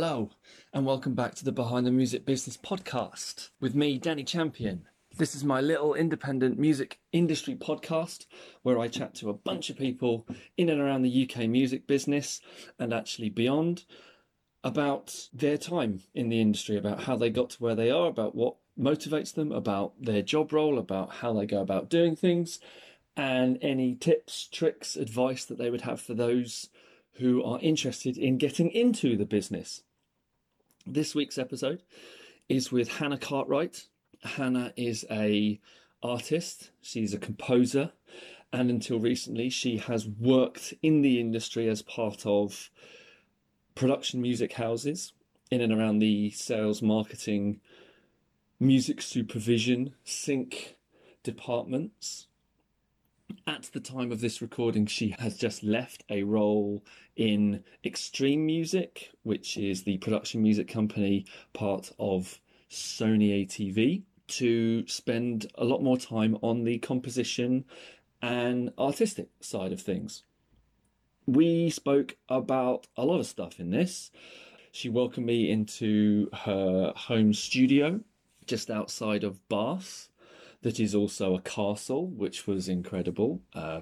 Hello, and welcome back to the Behind the Music Business podcast with me, Danny Champion. This is my little independent music industry podcast where I chat to a bunch of people in and around the UK music business and actually beyond about their time in the industry, about how they got to where they are, about what motivates them, about their job role, about how they go about doing things, and any tips, tricks, advice that they would have for those who are interested in getting into the business. This week's episode is with Hannah Cartwright. Hannah is a artist, she's a composer, and until recently she has worked in the industry as part of production music houses in and around the sales, marketing, music supervision, sync departments. At the time of this recording, she has just left a role in Extreme Music, which is the production music company part of Sony ATV, to spend a lot more time on the composition and artistic side of things. We spoke about a lot of stuff in this. She welcomed me into her home studio just outside of Bath that is also a castle, which was incredible. Uh,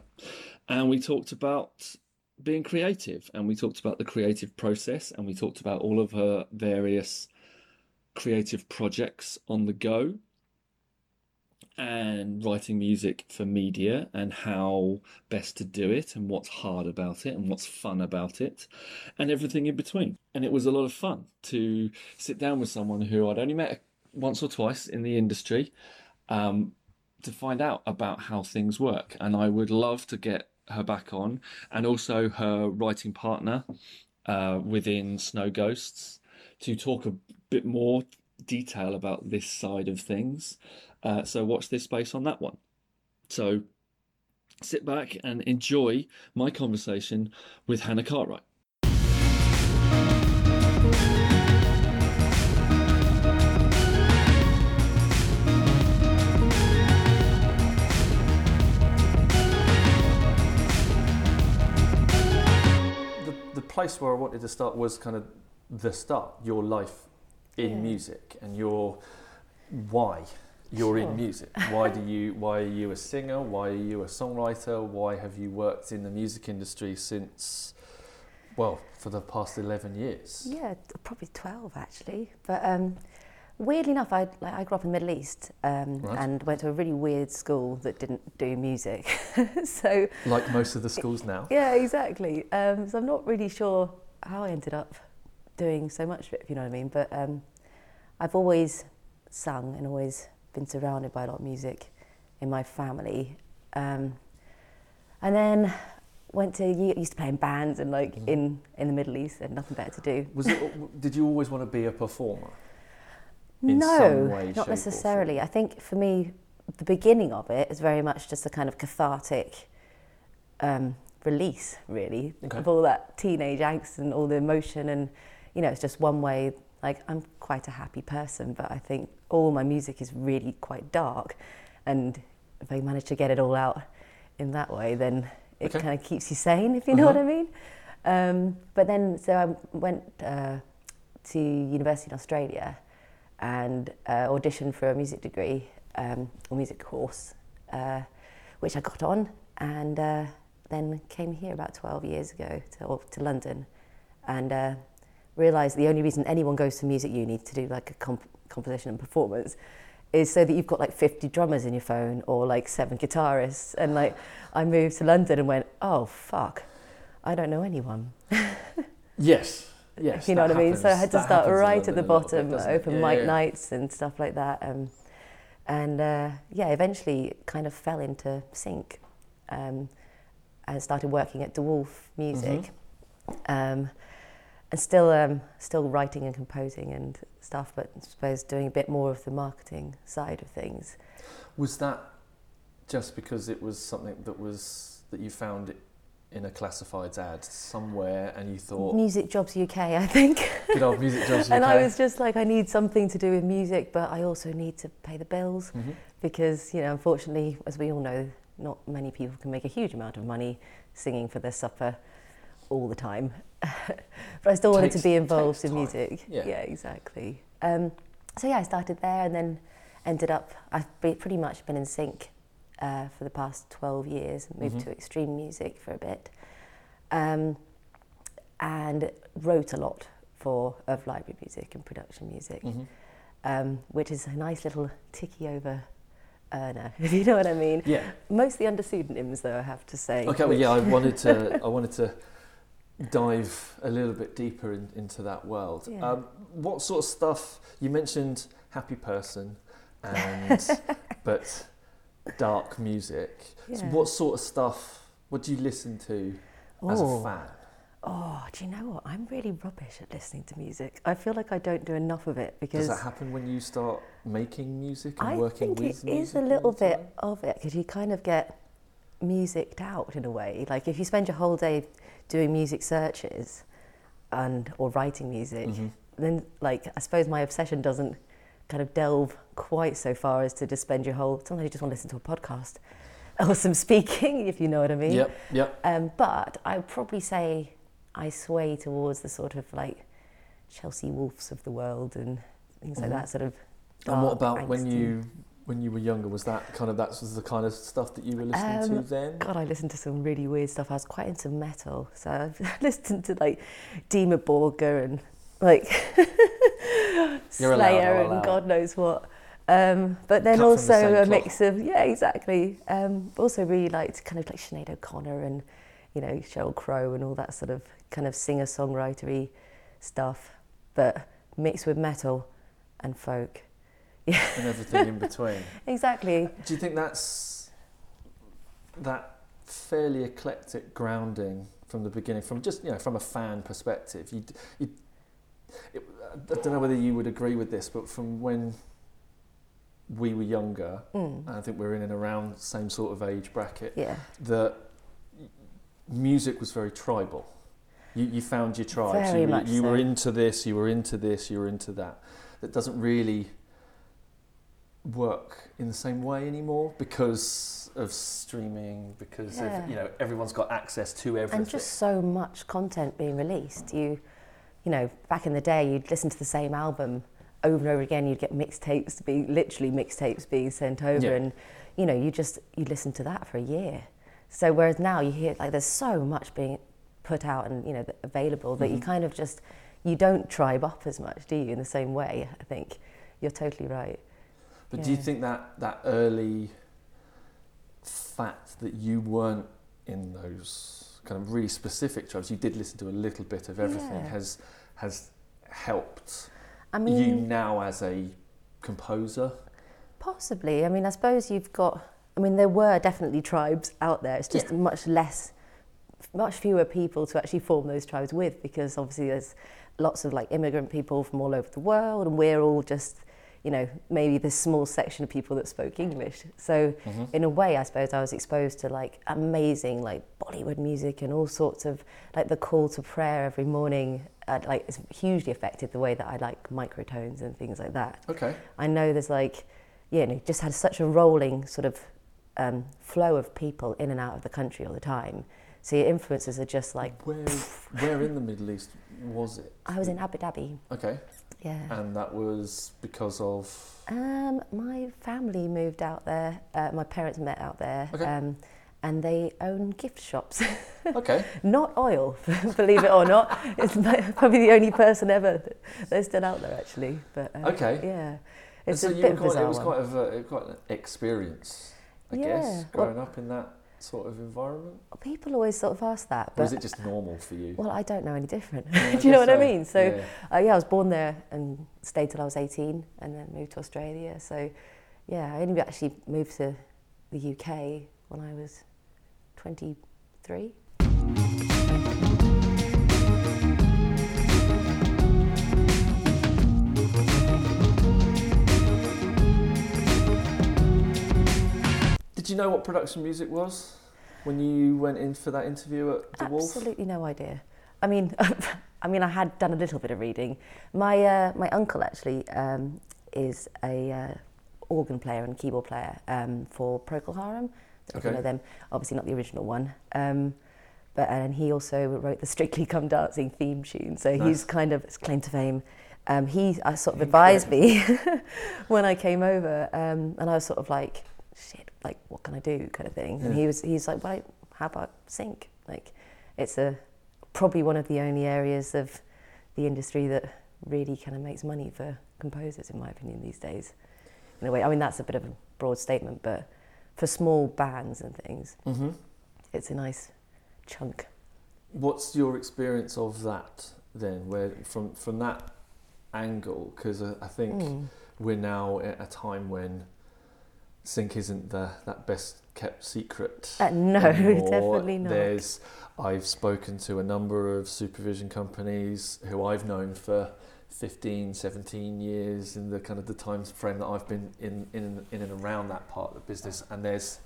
and we talked about being creative, and we talked about the creative process, and we talked about all of her various creative projects on the go and writing music for media and how best to do it and what's hard about it and what's fun about it and everything in between. And it was a lot of fun to sit down with someone who I'd only met once or twice in the industry um, to find out about how things work. And I would love to get her back on, and also her writing partner uh, within Snow Ghosts to talk a bit more detail about this side of things. Uh, so watch this space on that one. So sit back and enjoy my conversation with Hannah Cartwright. Place where I wanted to start was kind of the start, your life in yeah. music and your why you're sure. in music. Why do you why are you a singer? Why are you a songwriter? Why have you worked in the music industry since well, for the past 11 years? Yeah, probably 12 actually. But um, weirdly enough, I, like, I grew up in the Middle East um, right. and went to a really weird school that didn't do music. so Like most of the schools now? Yeah, exactly. Um, so I'm not really sure how I ended up doing so much of it, if you know what I mean. But um, I've always sung and always been surrounded by a lot of music in my family. Um, and then went to used to play in bands and like mm. in in the Middle East and nothing better to do. Was it? did you always want to be a performer? No, way, not necessarily. I think for me, the beginning of it is very much just a kind of cathartic um, release, really, okay. of all that teenage angst and all the emotion. And, you know, it's just one way. Like, I'm quite a happy person, but I think all my music is really quite dark. And if I manage to get it all out in that way, then it okay. kind of keeps you sane, if you know uh-huh. what I mean. Um, but then, so I went uh, to university in Australia and uh, auditioned for a music degree um, or music course, uh, which I got on, and uh, then came here about 12 years ago to, to London, and uh, realised the only reason anyone goes to music uni to do like a comp- composition and performance is so that you've got like 50 drummers in your phone or like seven guitarists. And like I moved to London and went, oh fuck, I don't know anyone. yes. Yes, you know what happens. I mean. So I had to that start right at the bottom, bit, open yeah, mic yeah. nights and stuff like that. Um, and uh, yeah, eventually kind of fell into sync. Um, I started working at De Wolfe Music, mm-hmm. um, and still um, still writing and composing and stuff, but I suppose doing a bit more of the marketing side of things. Was that just because it was something that was that you found it in a classifieds ad somewhere and you thought Music Jobs UK I think good old Music Jobs UK and I was just like I need something to do with music but I also need to pay the bills mm-hmm. because you know unfortunately as we all know not many people can make a huge amount of money singing for their supper all the time, but I still wanted to be involved in music. Yeah, yeah exactly. Um, so yeah, I started there and then ended up. I've pretty much been in sync uh, for the past twelve years. Moved mm-hmm. to extreme music for a bit, um, and wrote a lot for of library music and production music, mm-hmm. um, which is a nice little ticky over earner, if you know what I mean. Yeah. Mostly under pseudonyms, though I have to say. Okay, well, yeah, I wanted to. I wanted to dive a little bit deeper in, into that world. Yeah. Um, what sort of stuff you mentioned? Happy person, and but dark music. Yeah. So what sort of stuff? What do you listen to Ooh. as a fan? Oh, do you know what? I'm really rubbish at listening to music. I feel like I don't do enough of it because. Does that happen when you start making music and I working with music? I think it is a little bit of it because you kind of get musicked out in a way. Like if you spend your whole day doing music searches and or writing music, mm-hmm. then like I suppose my obsession doesn't kind of delve quite so far as to just spend your whole. Sometimes you just want to listen to a podcast or some speaking, if you know what I mean. Yep, yep. Um, but I would probably say I sway towards the sort of like Chelsea Wolfes of the world and things mm-hmm. like that. Sort of. and what about angsty. when you when you were younger? Was that kind of that was the kind of stuff that you were listening um, to then? God, I listened to some really weird stuff. I was quite into metal, so I've listened to like Dimmu Borgir and like Slayer and God knows what. Um, but then Cut also the a mix of yeah, exactly. Um, also really liked kind of like Sinead O'Connor and you know Sheryl Crow and all that sort of kind of singer songwritery stuff, but mixed with metal and folk. Yeah. and everything in between. exactly. Do you think that's that fairly eclectic grounding from the beginning, from just you know from a fan perspective? You, you it, I don't know whether you would agree with this, but from when we were younger, mm. I think we're in and around the same sort of age bracket. Yeah. That music was very tribal. You, you found your tribe. Very you, much you so. were into this, you were into this, you were into that. That doesn't really work in the same way anymore because of streaming, because yeah. of, you know everyone's got access to everything. And just so much content being released. You, you know, back in the day, you'd listen to the same album over and over again. You'd get mixtapes to be literally mixtapes being sent over, yeah. and you know, you just you listen to that for a year. So whereas now you hear like there's so much being put out and you know available that mm-hmm. you kind of just you don't tribe up as much, do you? In the same way, I think you're totally right. But yeah. do you think that that early fact that you weren't in those kind of really specific tribes, you did listen to a little bit of everything, yeah. has has helped I mean, you now as a composer? Possibly. I mean, I suppose you've got. I mean, there were definitely tribes out there. It's just yeah. much less much fewer people to actually form those tribes with because obviously there's lots of like immigrant people from all over the world and we're all just you know maybe this small section of people that spoke english so mm-hmm. in a way i suppose i was exposed to like amazing like bollywood music and all sorts of like the call to prayer every morning uh, like it's hugely affected the way that i like microtones and things like that okay i know there's like you know just had such a rolling sort of um, flow of people in and out of the country all the time so your influences are just like. Where, where in the Middle East was it? I was in Abu Dhabi. Okay. Yeah. And that was because of. Um, my family moved out there. Uh, my parents met out there. Okay. Um, and they own gift shops. Okay. not oil, believe it or not. It's probably the only person ever that's still out there, actually. But um, okay. Yeah. It's and so a bit quite, It was quite, a, quite an experience, I yeah. guess, growing well, up in that sort of environment? People always sort of ask that. But or is it just normal for you? Well, I don't know any different. Yeah, Do you know what so. I mean? So, yeah. Uh, yeah, I was born there and stayed till I was 18 and then moved to Australia. So, yeah, I only actually moved to the UK when I was 23. You know what production music was when you went in for that interview at De Wolfe? Absolutely no idea. I mean, I mean, I had done a little bit of reading. My uh, my uncle actually um, is a uh, organ player and keyboard player um, for Procol Harum. Okay. You know them. Obviously not the original one. Um, but and he also wrote the Strictly Come Dancing theme tune. So nice. he's kind of his claim to fame. Um, he uh, sort of advised me when I came over, um, and I was sort of like, "Shit, like what can I do?" kind of thing. Yeah. And he was he's like, "Well, how about sync?" Like, it's a probably one of the only areas of the industry that really kind of makes money for composers, in my opinion, these days. In a way, I mean that's a bit of a broad statement, but for small bands and things, mm-hmm. it's a nice chunk. What's your experience of that then? Where from from that angle? Because I think mm. we're now at a time when sync isn't the that best kept secret. Uh, no, anymore. definitely not. There's I've spoken to a number of supervision companies who I've known for 15, 17 years in the kind of the time frame that I've been in in in and around that part of the business, and there's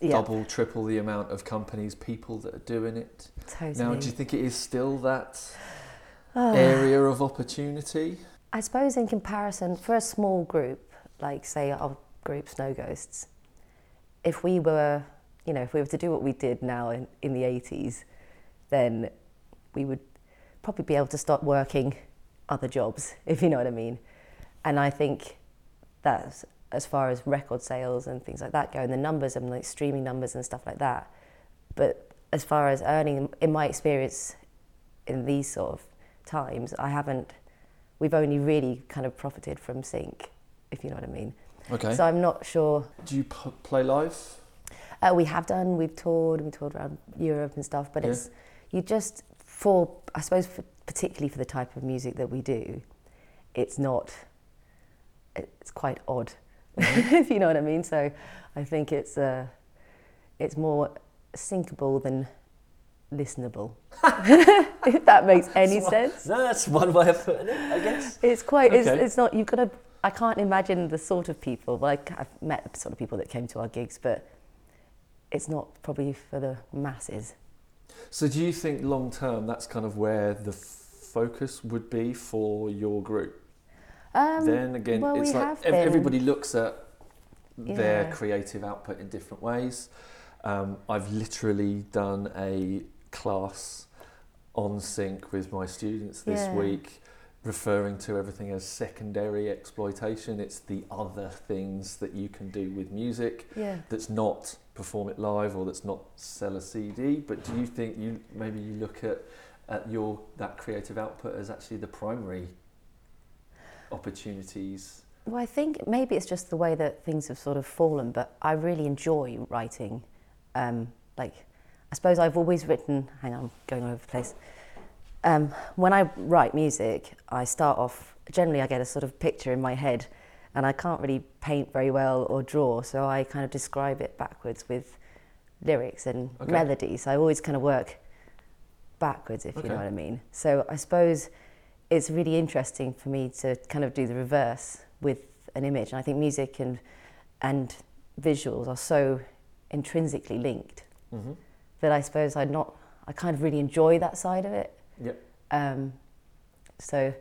yeah. double, triple the amount of companies, people that are doing it. Totally. Now, do you think it is still that oh. area of opportunity? I suppose in comparison, for a small group, like say our group Snow Ghosts, if we were, you know, if we were to do what we did now in, in the 80s, then we would probably be able to start working other jobs, if you know what I mean. And I think that's as far as record sales and things like that go, and the numbers and like streaming numbers and stuff like that. But as far as earning, in my experience, in these sort of times, I haven't. We've only really kind of profited from sync, if you know what I mean. Okay. So I'm not sure. Do you p- play live? Uh, we have done. We've toured. We toured around Europe and stuff. But yeah. it's you just for I suppose for, particularly for the type of music that we do, it's not. It's quite odd, mm-hmm. if you know what I mean. So, I think it's uh, it's more syncable than listenable. if that makes any that's sense. no, that's one way of putting it, I guess. It's quite. Okay. It's, it's not. You've got to. I can't imagine the sort of people. Like I've met the sort of people that came to our gigs, but it's not probably for the masses. So, do you think long term that's kind of where the focus would be for your group? Um, then again, well, it's we like everybody looks at yeah. their creative output in different ways. Um, I've literally done a class on sync with my students this yeah. week, referring to everything as secondary exploitation. It's the other things that you can do with music yeah. that's not perform it live or that's not sell a CD. But do you think you maybe you look at at your that creative output as actually the primary opportunities? Well, I think maybe it's just the way that things have sort of fallen, but I really enjoy writing. Um, like, I suppose I've always written. Hang on, I'm going all over the place. Um, when I write music, I start off. Generally, I get a sort of picture in my head and I can't really paint very well or draw, so I kind of describe it backwards with lyrics and okay. melodies. So I always kind of work backwards, if okay. you know what I mean. So I suppose it's really interesting for me to kind of do the reverse with an image, and I think music and and visuals are so intrinsically linked mm-hmm. that I suppose I not I kind of really enjoy that side of it. Yep. Um, so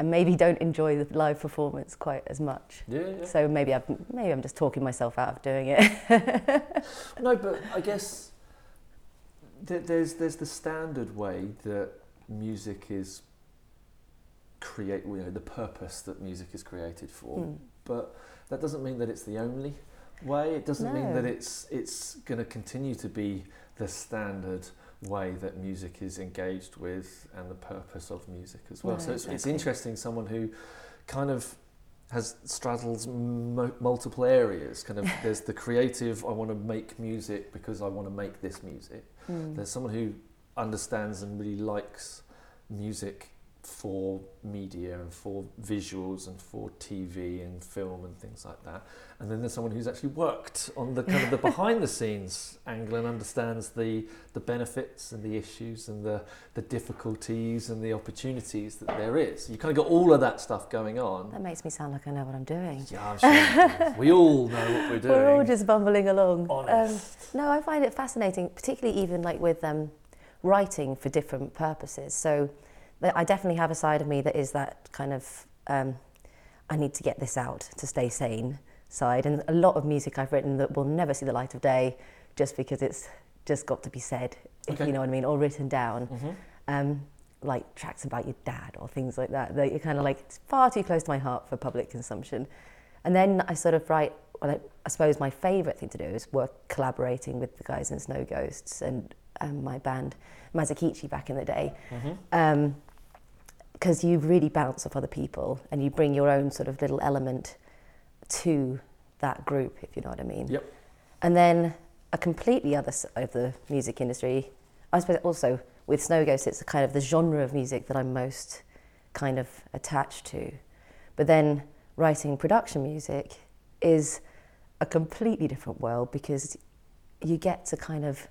and maybe don't enjoy the live performance quite as much. Yeah, yeah. So maybe I've maybe I'm just talking myself out of doing it. no, but I guess th- there's there's the standard way that music is create you know the purpose that music is created for. Mm. But that doesn't mean that it's the only way. It doesn't no. mean that it's it's going to continue to be the standard way that music is engaged with and the purpose of music as well. so it's, exactly. it's interesting, someone who kind of has straddles mo- multiple areas. Kind of, there's the creative. I want to make music because I want to make this music. Mm. There's someone who understands and really likes music for media and for visuals and for TV and film and things like that. And then there's someone who's actually worked on the kind of the behind the scenes angle and understands the the benefits and the issues and the the difficulties and the opportunities that there is. You kind of got all of that stuff going on. That makes me sound like I know what I'm doing. Yeah, I'm sure we all know what we're doing. We're all just bumbling along. Um, no, I find it fascinating, particularly even like with um, writing for different purposes. So I definitely have a side of me that is that kind of um, I need to get this out to stay sane side. And a lot of music I've written that will never see the light of day just because it's just got to be said, okay. if you know what I mean, or written down. Mm-hmm. Um, like tracks about your dad or things like that. That you're kind of like it's far too close to my heart for public consumption. And then I sort of write. Well, I, I suppose my favourite thing to do is work collaborating with the guys in Snow Ghosts and um, my band Masakichi back in the day. Mm-hmm. Um, because you really bounce off other people and you bring your own sort of little element to that group, if you know what I mean. Yep. And then a completely other side of the music industry, I suppose also with Snow Ghost, it's kind of the genre of music that I'm most kind of attached to. But then writing production music is a completely different world because you get to kind of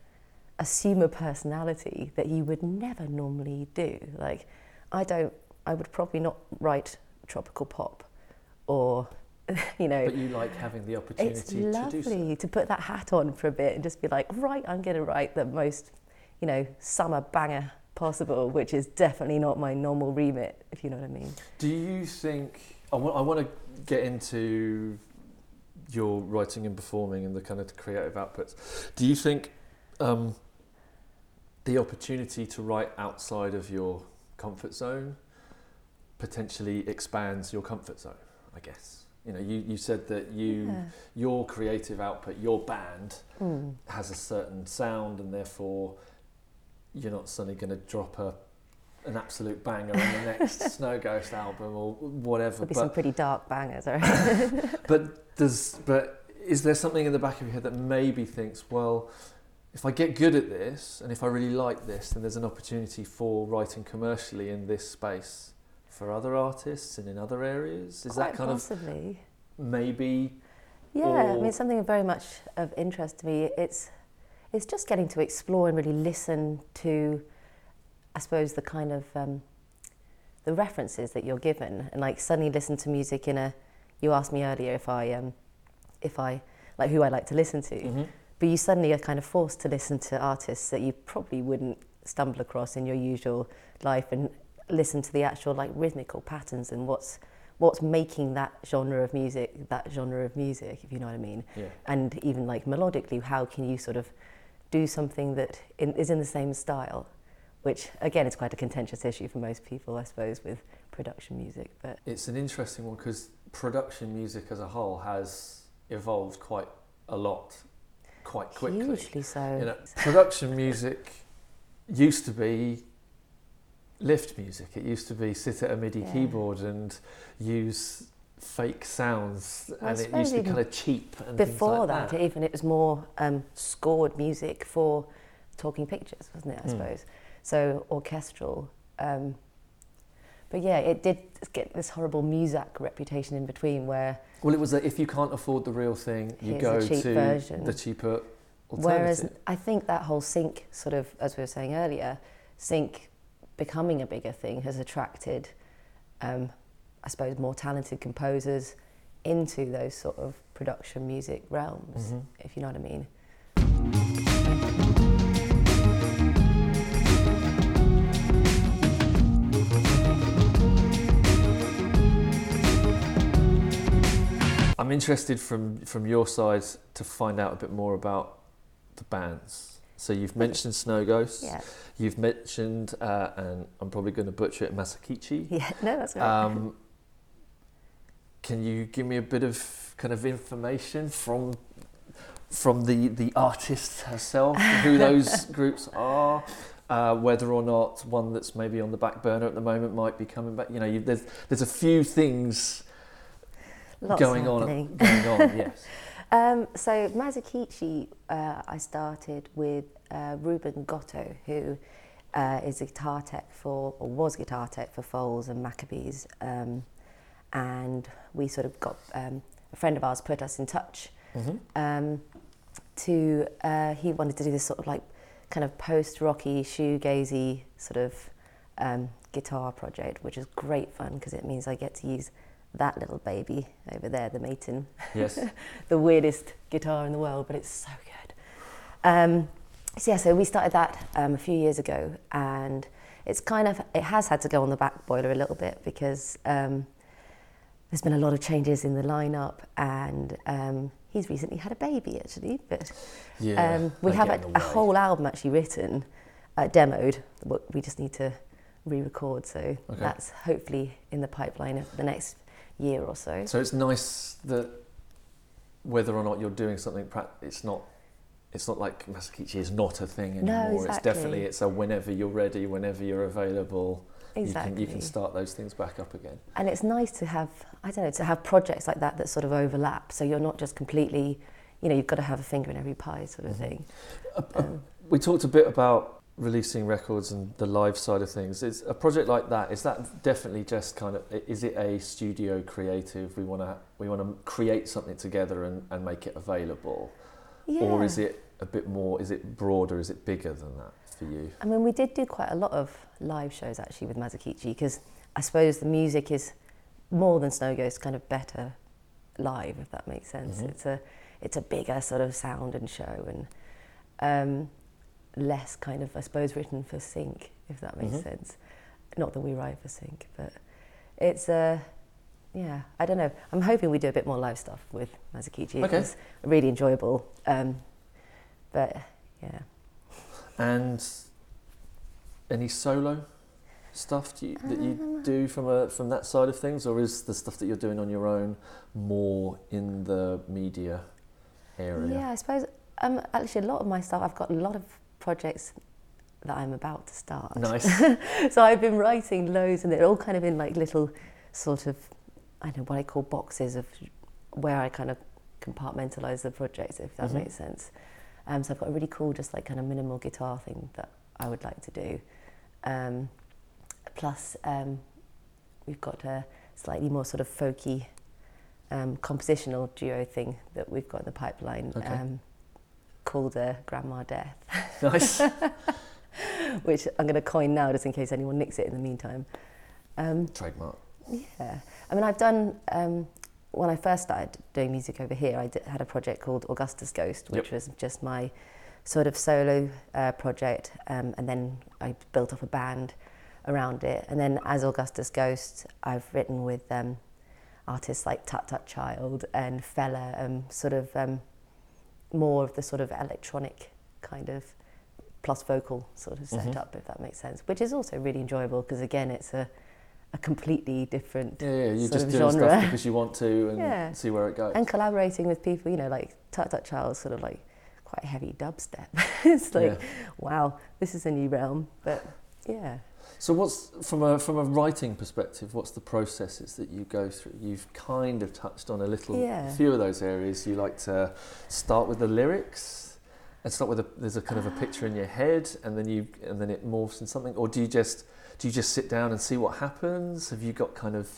assume a personality that you would never normally do. Like, I don't, I would probably not write tropical pop or, you know. But you like having the opportunity it's lovely to do so. to put that hat on for a bit and just be like, right, I'm going to write the most, you know, summer banger possible, which is definitely not my normal remit, if you know what I mean. Do you think, I want, I want to get into your writing and performing and the kind of creative outputs. Do you think um, the opportunity to write outside of your comfort zone potentially expands your comfort zone, I guess. You know, you, you said that you yeah. your creative output, your band mm. has a certain sound and therefore you're not suddenly going to drop a an absolute banger on the next Snow Ghost album or whatever. There'll be but, some pretty dark bangers, right? but does but is there something in the back of your head that maybe thinks, well, if I get good at this and if I really like this, then there's an opportunity for writing commercially in this space for other artists and in other areas. Is Quite that kind of possibly. of maybe? Yeah. I mean something very much of interest to me. It's it's just getting to explore and really listen to, I suppose, the kind of um, the references that you're given, and like suddenly listen to music in a. You asked me earlier if I um, if I like who I like to listen to. Mm-hmm but you suddenly are kind of forced to listen to artists that you probably wouldn't stumble across in your usual life and listen to the actual like rhythmical patterns and what's what's making that genre of music that genre of music if you know what I mean yeah. and even like melodically how can you sort of do something that in, is in the same style which again is quite a contentious issue for most people I suppose with production music but it's an interesting one because production music as a whole has evolved quite a lot quite quickly. Hugely so. You know, production music used to be lift music. It used to be sit at a MIDI yeah. keyboard and use fake sounds, well, and it used to be kind of cheap. And before like that, that, even it was more um, scored music for talking pictures, wasn't it? I mm. suppose so orchestral. Um, but yeah, it did get this horrible Muzak reputation in between where. Well, it was that if you can't afford the real thing, you go to version. the cheaper Whereas I think that whole sync, sort of, as we were saying earlier, sync becoming a bigger thing has attracted, um, I suppose, more talented composers into those sort of production music realms, mm-hmm. if you know what I mean. I'm interested from from your side to find out a bit more about the bands. So you've mentioned Snow Ghosts. Yeah. You've mentioned, uh, and I'm probably going to butcher it, Masakichi. Yeah, no, that's right. Um, can you give me a bit of kind of information from from the the artist herself, who those groups are? Uh, whether or not one that's maybe on the back burner at the moment might be coming back. You know, you, there's there's a few things Lots going happening. on. Going on, yes. Um, so Masakichi, uh, I started with uh, Ruben Gotto, who uh, is a guitar tech for, or was guitar tech for Foals and Maccabees. Um, and we sort of got, um, a friend of ours put us in touch mm-hmm. um, to, uh, he wanted to do this sort of like kind of post-rocky, shoegazy sort of um, guitar project, which is great fun because it means I get to use that little baby over there, the Maton. Yes. the weirdest guitar in the world, but it's so good. Um, so yeah, so we started that um, a few years ago, and it's kind of it has had to go on the back boiler a little bit because um, there's been a lot of changes in the lineup, and um, he's recently had a baby actually, but yeah, um, we have a, a, whole album actually written, uh, demoed. We just need to re-record, so okay. that's hopefully in the pipeline of the next year or so. So it's nice that whether or not you're doing something, it's not. It's not like Masakichi is not a thing anymore. No, exactly. It's definitely it's a whenever you're ready, whenever you're available. Exactly. You can, you can start those things back up again. And it's nice to have, I don't know, to have projects like that that sort of overlap. So you're not just completely, you know, you've got to have a finger in every pie sort of mm-hmm. thing. Uh, um, we talked a bit about releasing records and the live side of things. Is a project like that, is that definitely just kind of, is it a studio creative? We want to we want to create something together and, and make it available? Yeah. Or is it a bit more, is it broader, is it bigger than that? for you? I mean, we did do quite a lot of live shows actually with Masakichi because I suppose the music is more than Snow Ghost, kind of better live, if that makes sense. Mm-hmm. It's a it's a bigger sort of sound and show and um, less kind of I suppose written for sync, if that makes mm-hmm. sense. Not that we write for sync, but it's a uh, yeah, I don't know. I'm hoping we do a bit more live stuff with Masakichi. Okay. It's really enjoyable. Um, but yeah. And any solo stuff you, that you um, do from a from that side of things, or is the stuff that you're doing on your own more in the media area? Yeah, I suppose um, actually a lot of my stuff. I've got a lot of projects that I'm about to start. Nice. so I've been writing loads, and they're all kind of in like little sort of I don't know what I call boxes of where I kind of compartmentalize the projects, if that mm-hmm. makes sense. Um, so I've got a really cool, just like kind of minimal guitar thing that I would like to do. Um, plus, um, we've got a slightly more sort of folky um, compositional duo thing that we've got in the pipeline okay. Called uh, Grandma Death. Nice. Which I'm going to coin now just in case anyone nicks it in the meantime. Um, Trademark. Yeah. I mean, I've done um, when I first started doing music over here, I did, had a project called Augustus Ghost, which yep. was just my sort of solo uh, project, um, and then I built up a band around it. And then as Augustus Ghost, I've written with um, artists like Tut Tut Child and Fella, um, sort of um, more of the sort of electronic kind of plus vocal sort of mm-hmm. setup, if that makes sense, which is also really enjoyable because again, it's a a completely different yeah, yeah. You're just doing genre. stuff because you want to and yeah. see where it goes. And collaborating with people, you know, like Tut Tut Child, sort of like quite heavy dubstep. it's like, yeah. wow, this is a new realm. But yeah. So what's from a from a writing perspective? What's the processes that you go through? You've kind of touched on a little, yeah. few of those areas. You like to start with the lyrics, and start with a there's a kind of a picture in your head, and then you and then it morphs in something, or do you just do you just sit down and see what happens? Have you got kind of?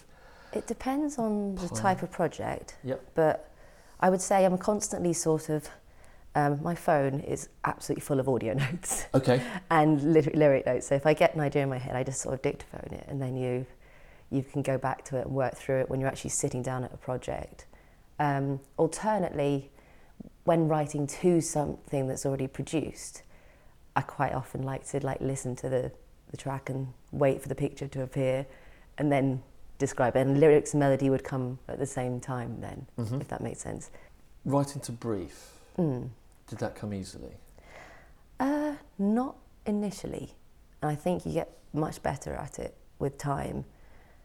It depends on plan? the type of project. Yep. But I would say I'm constantly sort of. Um, my phone is absolutely full of audio notes. Okay. and lyric, lyric notes. So if I get an idea in my head, I just sort of dictaphone it, and then you you can go back to it and work through it when you're actually sitting down at a project. Um, alternately, when writing to something that's already produced, I quite often like to like listen to the the track and wait for the picture to appear and then describe it. And lyrics and melody would come at the same time then, mm-hmm. if that makes sense. Writing to brief, mm. Did that come easily? Uh, not initially. And I think you get much better at it with time.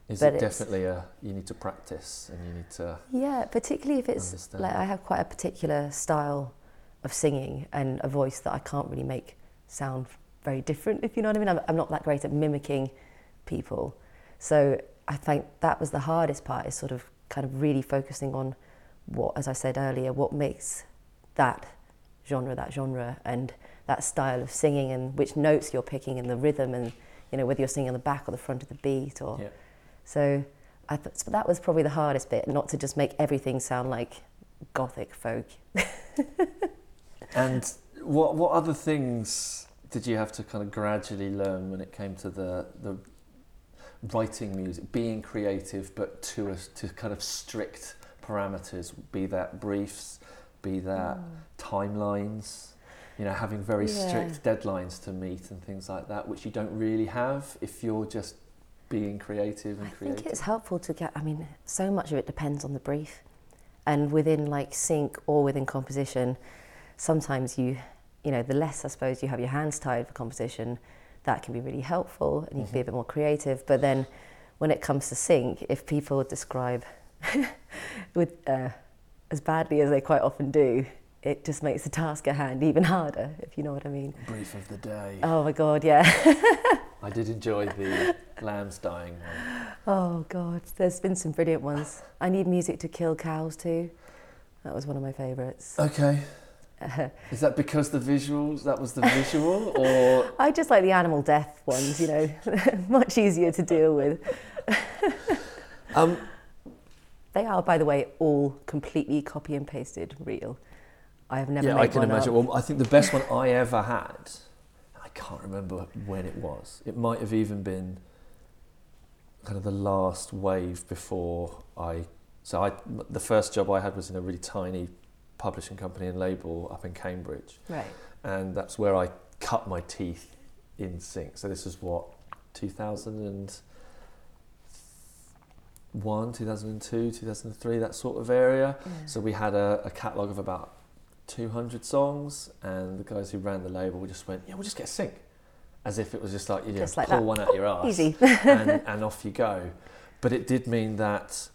Is but it definitely a you need to practice and you need to Yeah, particularly if it's understand. like I have quite a particular style of singing and a voice that I can't really make sound very different, if you know what I mean. I'm, I'm not that great at mimicking people. So I think that was the hardest part is sort of kind of really focusing on what, as I said earlier, what makes that genre that genre and that style of singing and which notes you're picking and the rhythm and you know whether you're singing on the back or the front of the beat or yeah. so I th- so that was probably the hardest bit not to just make everything sound like gothic folk and what what other things did you have to kind of gradually learn when it came to the the writing music, being creative, but to a, to kind of strict parameters, be that briefs, be that mm. timelines, you know, having very yeah. strict deadlines to meet and things like that, which you don't really have if you're just being creative and I creative. I think it's helpful to get. I mean, so much of it depends on the brief, And within like sync or within composition, sometimes you, you know, the less I suppose you have your hands tied for composition, that can be really helpful and you mm-hmm. can be a mm-hmm. bit more creative. But then when it comes to sync, if people describe with uh, as badly as they quite often do, it just makes the task at hand even harder, if you know what I mean. Brief of the day. Oh my god, yeah. I did enjoy the lambs dying one. Oh god, there's been some brilliant ones. I need music to kill cows too. That was one of my favourites. Okay. Uh, Is that because the visuals? That was the visual, or I just like the animal death ones. You know, much easier to deal with. um, they are, by the way, all completely copy and pasted real. I have never. Yeah, I can imagine. Up. Well, I think the best one I ever had. I can't remember when it was. It might have even been kind of the last wave before I. So I, the first job I had was in a really tiny publishing company and label up in Cambridge. Right. And that's where I cut my teeth in sync. So this was what 2001, 2002, 2003, that sort of area. Yeah. So we had a, a catalogue of about 200 songs, and the guys who ran the label just went, "Yeah, we'll just get a sync," as if it was just like you just like pull that. one out of your ass, easy, and, and off you go. But it did mean that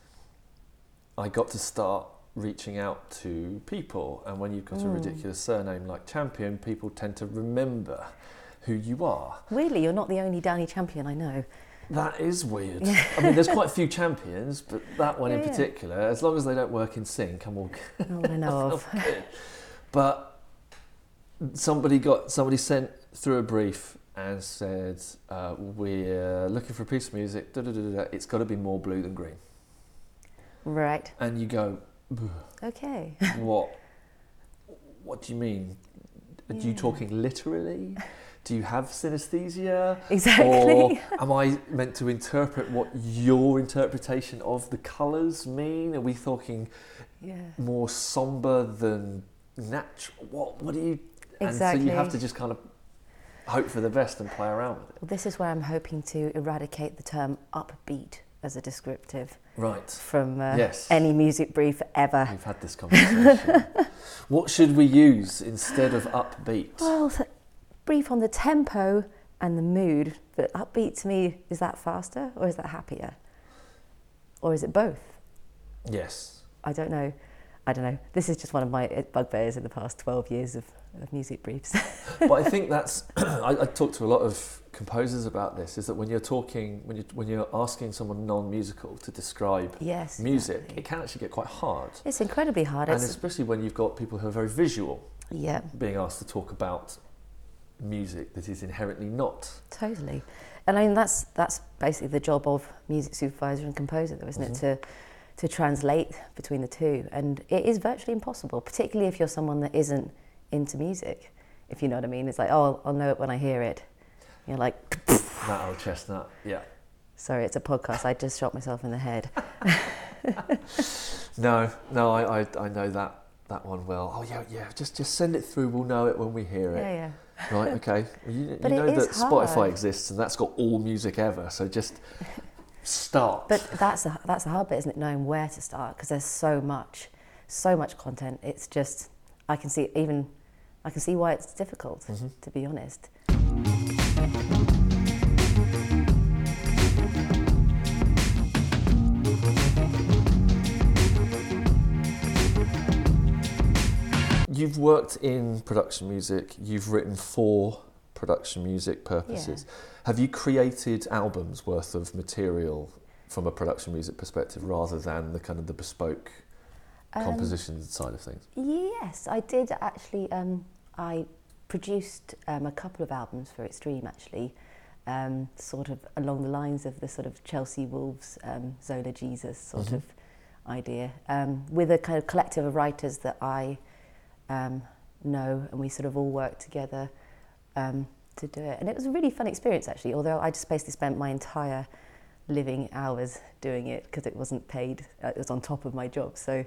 I got to start reaching out to people, and when you've got mm. a ridiculous surname like Champion, people tend to remember who you are. Really, you're not the only Danny Champion I know. That is weird. I mean, there's quite a few champions, but that one yeah, in particular, yeah. as long as they don't work in sync, I'm all good. All I know of. But somebody got somebody sent through a brief and said, uh, "We're looking for a piece of music. Da, da, da, it's got to be more blue than green." Right. And you go, "Okay." what? What do you mean? Are yeah. you talking literally? Do you have synesthesia? Exactly. Or am I meant to interpret what your interpretation of the colours mean? Are we talking yeah. more somber than natural. What what do you? Exactly. And so you have to just kind of hope for the best and play around with it. Well, this is where I'm hoping to eradicate the term upbeat as a descriptive. Right. From uh, yes. any music brief ever. We've had this conversation. what should we use instead of upbeat? Well, brief on the tempo and the mood. But upbeat to me, is that faster or is that happier? Or is it both? Yes. I don't know. I don't know. This is just one of my uh, bugbears in the past 12 years of, of music briefs. but I think that's, I, I talk to a lot of composers about this, is that when you're talking, when you're, when you're asking someone non-musical to describe yes, music, exactly. it can actually get quite hard. It's incredibly hard. And especially when you've got people who are very visual yeah. being asked to talk about music that is inherently not. Totally. And I mean, that's, that's basically the job of music supervisor and composer, though, isn't mm-hmm. it? To to translate between the two. And it is virtually impossible, particularly if you're someone that isn't into music, if you know what I mean. It's like, oh, I'll know it when I hear it. You're like, that old chestnut, yeah. Sorry, it's a podcast. I just shot myself in the head. no, no, I, I, I know that that one well. Oh yeah, yeah. Just just send it through. We'll know it when we hear it. Yeah, yeah. Right. Okay. You, you know that hard. Spotify exists and that's got all music ever. So just start. But that's a, that's the hard bit, isn't it? Knowing where to start because there's so much, so much content. It's just I can see even I can see why it's difficult mm-hmm. to be honest. You've worked in production music. You've written for production music purposes. Yeah. Have you created albums worth of material from a production music perspective rather than the kind of the bespoke um, composition side of things? Yes, I did actually. Um, I produced um, a couple of albums for Extreme actually, um, sort of along the lines of the sort of Chelsea Wolfes, um, Zola Jesus sort mm-hmm. of idea, um, with a kind of collective of writers that I um, know, and we sort of all worked together um, to do it. And it was a really fun experience actually, although I just basically spent my entire living hours doing it because it wasn't paid, uh, it was on top of my job. So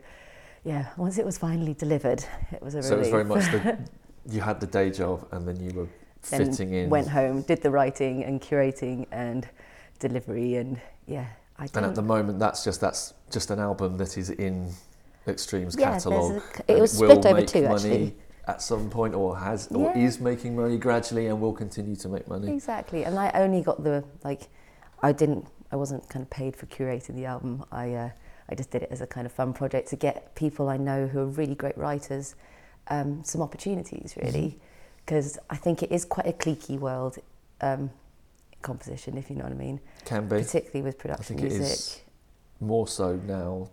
yeah, once it was finally delivered, it was a So relief. So it was very much the, you had the day job and then you were then fitting in. Went home, did the writing and curating and delivery and yeah. I and at the moment, that's just that's just an album that is in Extremes yeah, catalogue. A, it was split over two actually. At some point, or has, or yeah. is making money gradually, and will continue to make money. Exactly, and I only got the like, I didn't, I wasn't kind of paid for curating the album. I, uh, I just did it as a kind of fun project to get people I know who are really great writers, um, some opportunities really, because mm-hmm. I think it is quite a cliquey world. Um, composition, if you know what I mean. Can be. Particularly with production I think music. It is more so now.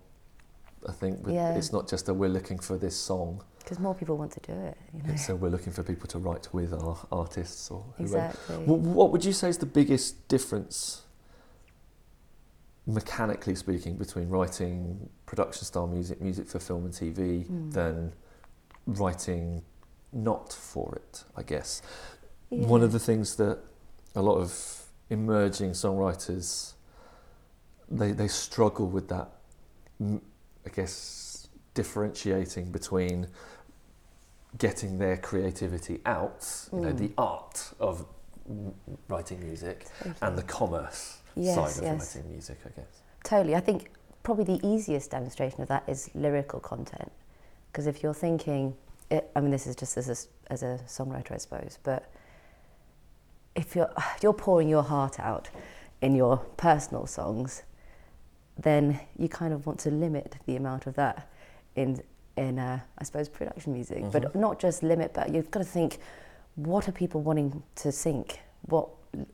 I think yeah. it's not just that we're looking for this song. Because more people want to do it. You know? So we're looking for people to write with our artists or exactly. What would you say is the biggest difference, mechanically speaking, between writing production style music, music for film and TV, mm. than writing not for it? I guess yeah. one of the things that a lot of emerging songwriters they they struggle with that I guess differentiating between getting their creativity out you mm. know the art of writing music and the commerce yes, side of yes. writing music I guess totally I think probably the easiest demonstration of that is lyrical content because if you're thinking it, I mean this is just as a, as a songwriter I suppose but if you're, you're pouring your heart out in your personal songs, then you kind of want to limit the amount of that in, in uh, I suppose, production music. Mm-hmm. But not just limit, but you've got to think, what are people wanting to think? What,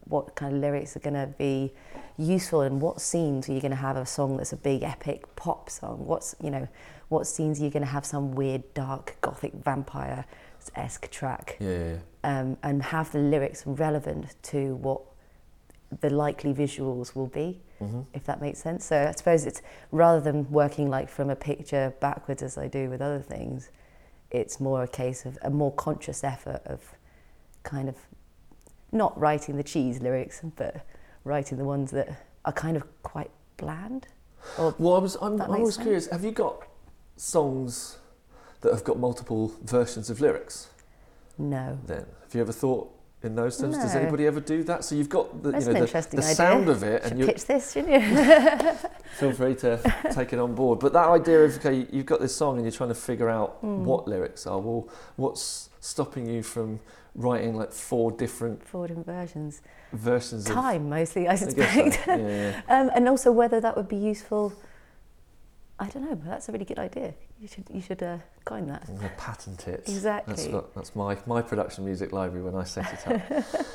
what kind of lyrics are going to be useful and what scenes are you going to have a song that's a big epic pop song? What's, you know, what scenes are you going to have some weird, dark, gothic vampire esque track? Yeah, yeah, yeah um, and have the lyrics relevant to what the likely visuals will be, mm-hmm. if that makes sense. So I suppose it's rather than working like from a picture backwards as I do with other things, it's more a case of a more conscious effort of kind of not writing the cheese lyrics, but writing the ones that are kind of quite bland. well, I was I'm, I was curious. Have you got songs that have got multiple versions of lyrics? No. Then, have you ever thought in those terms? No. Does anybody ever do that? So you've got the, you know, the, the sound of it, and you pitch this, shouldn't you? feel free to take it on board. But that idea of okay, you've got this song and you're trying to figure out mm. what lyrics are. Well, what's stopping you from writing like four different four different versions? Versions. Time of, mostly, I suspect. I so. yeah, yeah. um, and also whether that would be useful I don't know, but that's a really good idea. You should you should uh, coin that. I'm going to patent it. Exactly. That's, what, that's my, my production music library when I set it up.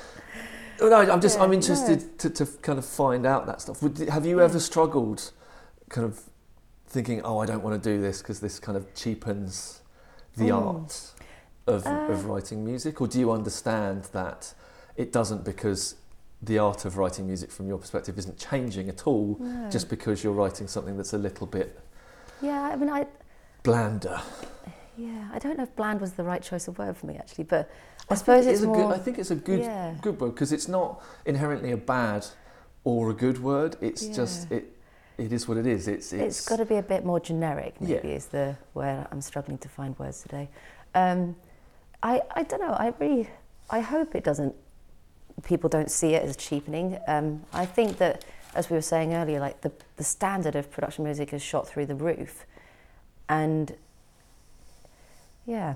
oh, no, I'm just yeah, I'm interested to, to kind of find out that stuff. Would, have you yeah. ever struggled, kind of thinking, oh, I don't want to do this because this kind of cheapens the mm. art of, uh, of writing music, or do you understand that it doesn't because the art of writing music from your perspective isn't changing at all no. just because you're writing something that's a little bit yeah, I mean, I. Blander. Yeah, I don't know if bland was the right choice of word for me actually, but I, I suppose it's more. Good, I think it's a good yeah. good word because it's not inherently a bad or a good word. It's yeah. just it. It is what it is. It's it's, it's got to be a bit more generic. Maybe yeah. is the where I'm struggling to find words today. Um, I I don't know. I really I hope it doesn't. People don't see it as cheapening. Um, I think that as we were saying earlier, like the, the standard of production music is shot through the roof. And yeah,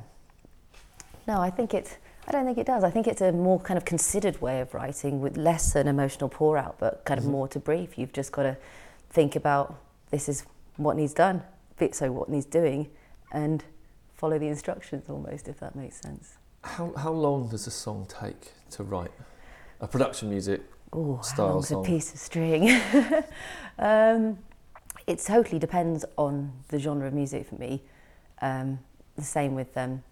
no, I think it's, I don't think it does. I think it's a more kind of considered way of writing with less an emotional pour out, but kind of mm-hmm. more to brief. You've just got to think about this is what needs done, so what needs doing, and follow the instructions almost, if that makes sense. How, how long does a song take to write? A production music oh, how long's song? a piece of string? um, it totally depends on the genre of music for me. Um, the same with um,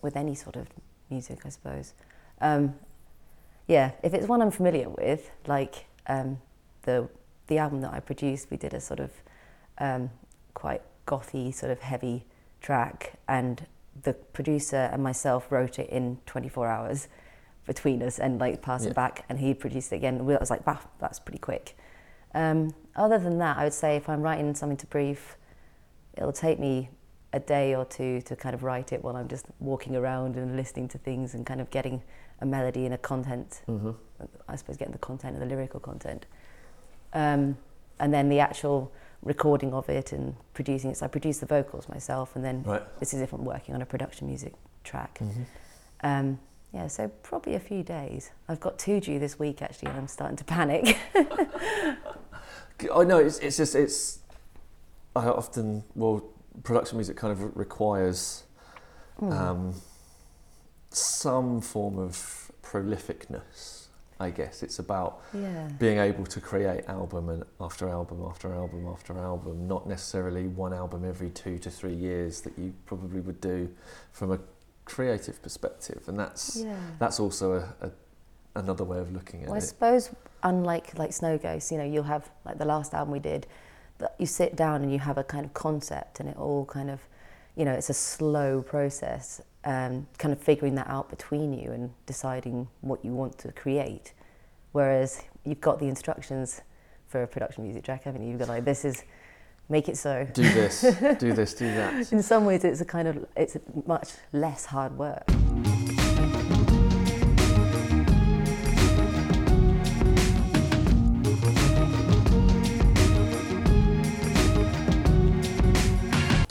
with any sort of music, I suppose. Um, yeah, if it's one I'm familiar with, like um, the the album that I produced, we did a sort of um, quite gothy, sort of heavy track, and the producer and myself wrote it in 24 hours between us and like pass yeah. it back and he produced it again. I was like, wow, that's pretty quick. Um, other than that, I would say if I'm writing something to brief, it'll take me a day or two to kind of write it while I'm just walking around and listening to things and kind of getting a melody and a content. Mm-hmm. I suppose getting the content and the lyrical content. Um, and then the actual recording of it and producing it. So I produce the vocals myself, and then right. this is if I'm working on a production music track. Mm-hmm. Um, yeah, so probably a few days. I've got two due this week actually, and I'm starting to panic. I know it's, it's just it's. I often well, production music kind of requires mm. um, some form of prolificness. I guess it's about yeah. being able to create album and after album after album after album, not necessarily one album every two to three years that you probably would do from a creative perspective, and that's yeah. that's also a, a, another way of looking at well, it. I suppose unlike like Snow Ghost, you know, you'll have like the last album we did, that you sit down and you have a kind of concept, and it all kind of, you know, it's a slow process, um, kind of figuring that out between you and deciding what you want to create. Whereas you've got the instructions for a production music track, haven't you? You've got like this is make it so. Do this, do this, do that. In some ways, it's a kind of it's much less hard work.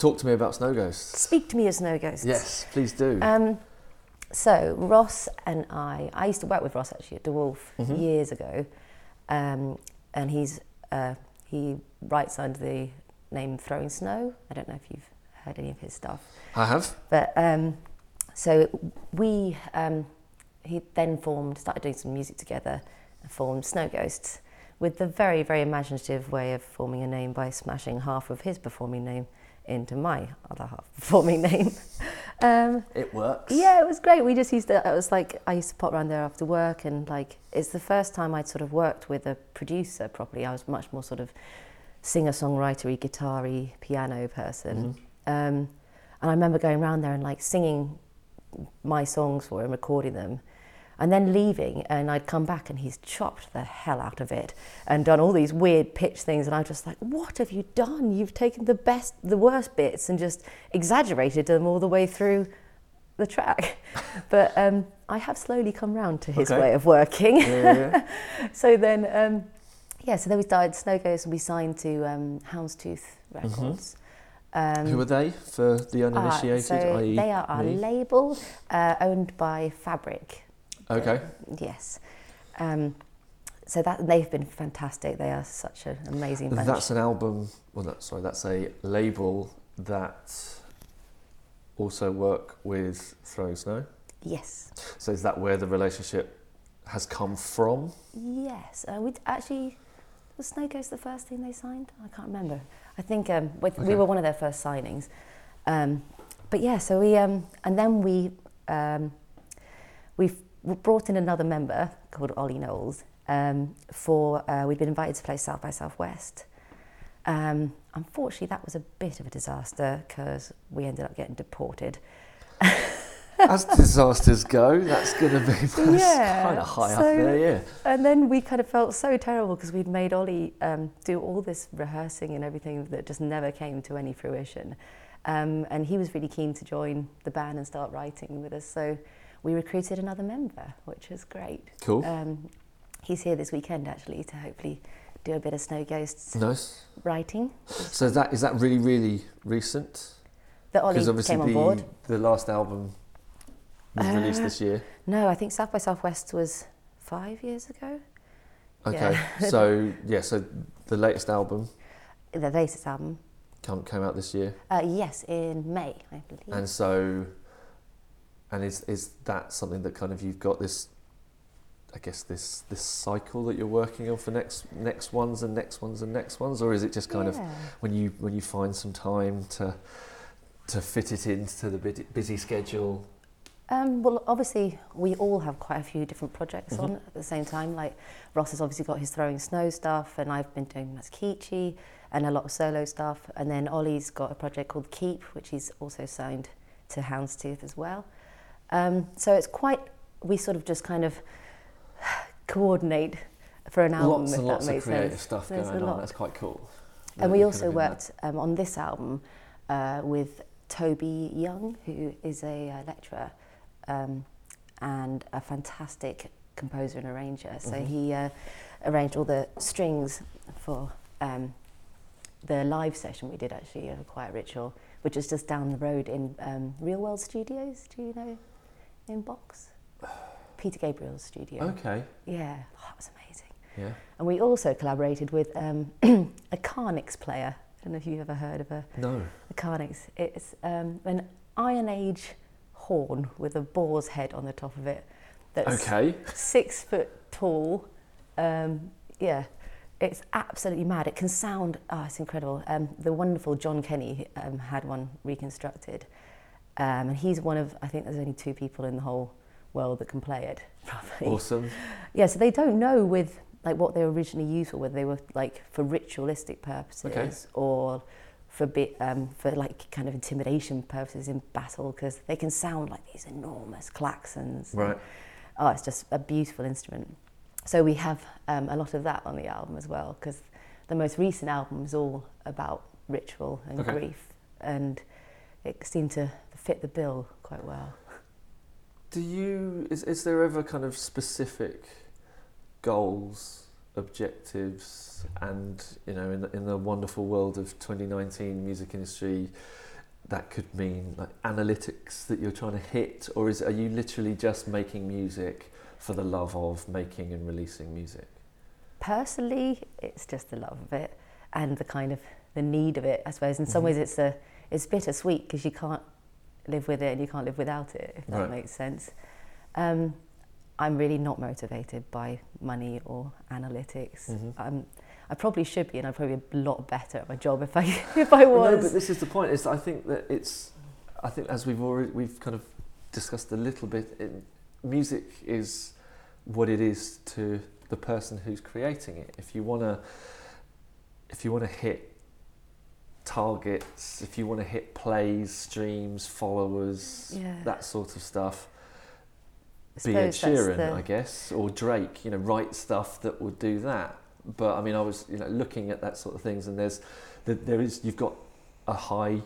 Talk to me about Snow Ghosts. Speak to me of Snow Ghosts. Yes, please do. Um, so Ross and I, I used to work with Ross actually at De Wolfe mm-hmm. years ago, um, and he's uh, he writes under the name Throwing Snow. I don't know if you've heard any of his stuff. I have. But um, so we um, he then formed, started doing some music together, and formed Snow Ghosts with the very very imaginative way of forming a name by smashing half of his performing name into my other half performing name. Um, it works. Yeah, it was great. We just used to, it was like, I used to pop around there after work and like, it's the first time I'd sort of worked with a producer properly. I was much more sort of singer-songwritery, guitar piano person. Mm-hmm. Um, and I remember going around there and like singing my songs for him, recording them and then leaving and I'd come back and he's chopped the hell out of it and done all these weird pitch things and I'm just like what have you done you've taken the best the worst bits and just exaggerated them all the way through the track but um, I have slowly come round to his okay. way of working yeah, yeah. so then um, yeah so then we started Snow Ghost and we signed to um, Houndstooth Records mm-hmm. Um, Who are they for the uninitiated? Uh, so they are our me? label uh, owned by Fabric. Okay. yes. Um, so that they've been fantastic. They are such an amazing bunch. That's an album. Well, that, sorry, that's a label that also work with Throwing Snow. Yes. So is that where the relationship has come from? Yes. Uh, we actually was Snow Ghost the first thing they signed. I can't remember. I think um, we, okay. we, were one of their first signings. Um, but yeah, so we um, and then we um, we brought in another member called Ollie Knowles um, for, uh, we'd been invited to play South by Southwest. Um, unfortunately, that was a bit of a disaster because we ended up getting deported. As disasters go, that's going to be yeah, kind of high so, up there, yeah. And then we kind of felt so terrible because we'd made Ollie um, do all this rehearsing and everything that just never came to any fruition. Um, and he was really keen to join the band and start writing with us. So we recruited another member, which was great. Cool. Um, he's here this weekend actually to hopefully do a bit of Snow Ghosts nice. writing. So that is that really really recent? That Ollie obviously came on the, board. The last album was uh, released this year. No, I think South by Southwest was five years ago. Okay, yeah. so yeah, so the latest album. The latest album. Came out this year. Uh, yes, in May, I believe. And so and is is that something that kind of you've got this I guess this this cycle that you're working on for next next ones and next ones and next ones, or is it just kind yeah. of when you when you find some time to to fit it into the busy schedule? Um, well, obviously, we all have quite a few different projects mm-hmm. on at the same time. Like Ross has obviously got his throwing snow stuff, and I've been doing Matsukeichi and a lot of solo stuff. And then Ollie's got a project called Keep, which he's also signed to Houndstooth as well. Um, so it's quite, we sort of just kind of coordinate for an album. Lots and lots of creative sense. stuff There's going on. That's quite cool. And we also worked um, on this album uh, with Toby Young, who is a uh, lecturer um, and a fantastic composer and arranger. So mm-hmm. he uh, arranged all the strings for um, the live session we did actually of a quiet ritual, which is just down the road in um, Real World Studios. Do you know in Box? Peter Gabriel's studio. Okay. Yeah, oh, that was amazing. Yeah. And we also collaborated with um, a Carnyx player. I don't know if you've ever heard of a no. A Carnyx. It's um, an Iron Age horn with a boar's head on the top of it. That's okay. Six foot tall. Um, yeah, it's absolutely mad. It can sound, oh, it's incredible. Um, the wonderful John Kenny um, had one reconstructed. Um, and he's one of, I think there's only two people in the whole world that can play it properly. Awesome. Yeah, so they don't know with like what they were originally used for, whether they were like for ritualistic purposes okay. or for bit um, for like kind of intimidation purposes in battle because they can sound like these enormous klaxons. Right. Oh, it's just a beautiful instrument. So we have um, a lot of that on the album as well because the most recent album is all about ritual and okay. grief, and it seemed to fit the bill quite well. Do you is is there ever kind of specific goals, objectives, and you know in the, in the wonderful world of 2019 music industry? That could mean like analytics that you're trying to hit, or is are you literally just making music for the love of making and releasing music? Personally, it's just the love of it and the kind of the need of it. I suppose in some mm-hmm. ways it's a it's bittersweet because you can't live with it and you can't live without it. If that right. makes sense. Um, I'm really not motivated by money or analytics. Mm-hmm. I probably should be, and I'd probably be a lot better at my job if I if I was. No, but this is the point. Is I think that it's. I think as we've already we've kind of discussed a little bit. In, music is what it is to the person who's creating it. If you want to, if you want to hit targets, if you want to hit plays, streams, followers, yeah. that sort of stuff, be Ed Sheeran, the... I guess, or Drake. You know, write stuff that would do that. But I mean, I was you know looking at that sort of things, and there's there is you've got a high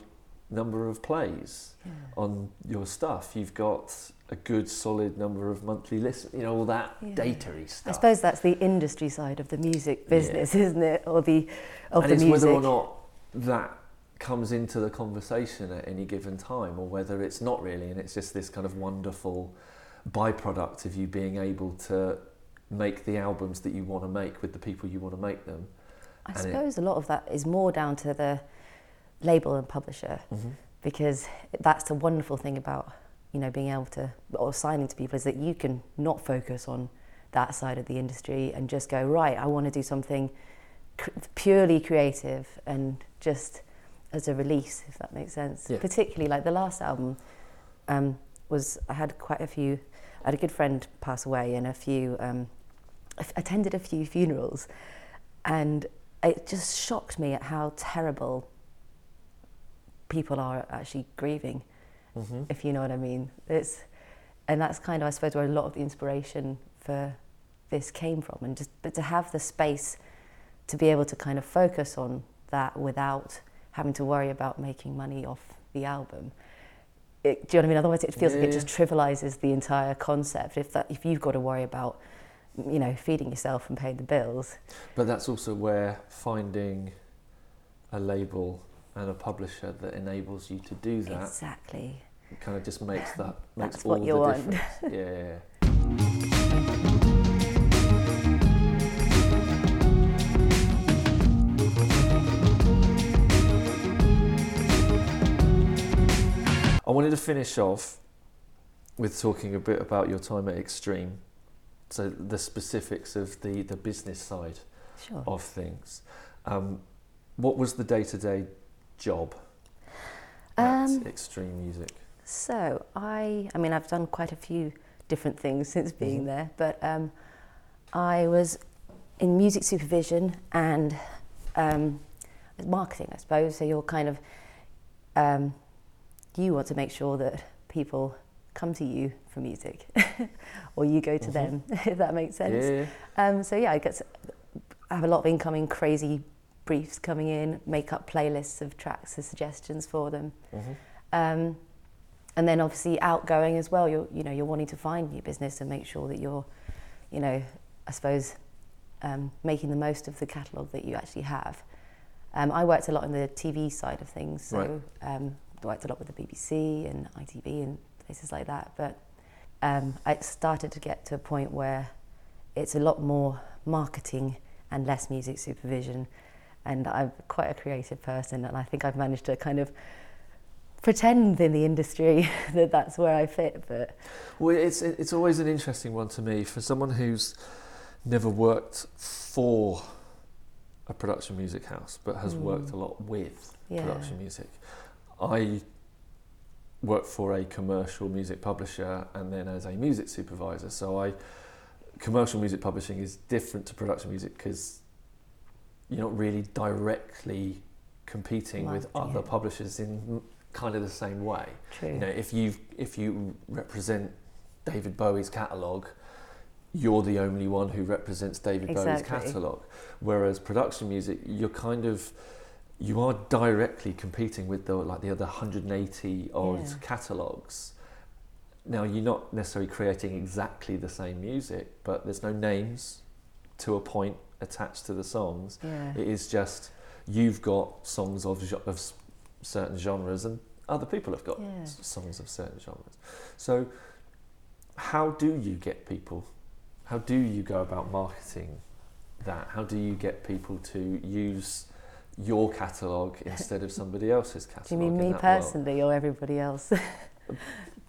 number of plays yeah. on your stuff. You've got a good solid number of monthly listens, you know, all that yeah. data stuff. I suppose that's the industry side of the music business, yeah. isn't it? Or the of and the it's music. whether or not that comes into the conversation at any given time or whether it's not really and it's just this kind of wonderful byproduct of you being able to make the albums that you want to make with the people you want to make them. I and suppose it, a lot of that is more down to the label and publisher mm-hmm. because that's the wonderful thing about you know being able to or signing to people is that you can not focus on that side of the industry and just go right I want to do something cr- purely creative and just as a release if that makes sense yeah. particularly like the last album um, was I had quite a few I had a good friend pass away and a few um, attended a few funerals and it just shocked me at how terrible people are actually grieving, mm-hmm. if you know what I mean. It's, and that's kind of, I suppose, where a lot of the inspiration for this came from. And just but to have the space to be able to kind of focus on that without having to worry about making money off the album. It, do you know what I mean? Otherwise, it feels yeah. like it just trivializes the entire concept. If that, if you've got to worry about, you know, feeding yourself and paying the bills. But that's also where finding a label and a publisher that enables you to do that. Exactly. It kind of just makes that makes That's all what you the want. difference. yeah. I wanted to finish off with talking a bit about your time at Extreme, so the specifics of the, the business side sure. of things. Um, what was the day to day job um, Extreme Music? So I, I mean, I've done quite a few different things since being mm-hmm. there, but um, I was in music supervision and um, marketing, I suppose. So you're kind of, um, you want to make sure that people come to you for music, or you go to mm-hmm. them, if that makes sense. Yeah. Um, so yeah, I get, I have a lot of incoming crazy briefs coming in, make up playlists of tracks and suggestions for them. Mm-hmm. Um, and then obviously outgoing as well. You're you know you're wanting to find new business and make sure that you're, you know, I suppose, um, making the most of the catalogue that you actually have. Um, I worked a lot on the TV side of things, so right. um, worked a lot with the BBC and ITV and places like that. But um, I started to get to a point where it's a lot more marketing and less music supervision. And I'm quite a creative person, and I think I've managed to kind of pretend in the industry that that's where I fit. But well, it's it's always an interesting one to me for someone who's never worked for a production music house, but has mm. worked a lot with yeah. production music. I worked for a commercial music publisher and then as a music supervisor. So I commercial music publishing is different to production music because you're not really directly competing with other publishers in kind of the same way. True. You know, if you if you represent David Bowie's catalog, you're the only one who represents David exactly. Bowie's catalog. Whereas production music, you're kind of you are directly competing with the like the other 180 odd yeah. catalogs. Now you're not necessarily creating exactly the same music, but there's no names to a point attached to the songs. Yeah. It is just you've got songs of of certain genres, and other people have got yeah. songs of certain genres. So, how do you get people? How do you go about marketing that? How do you get people to use your catalogue instead of somebody else's catalogue? Do you mean me personally world? or everybody else?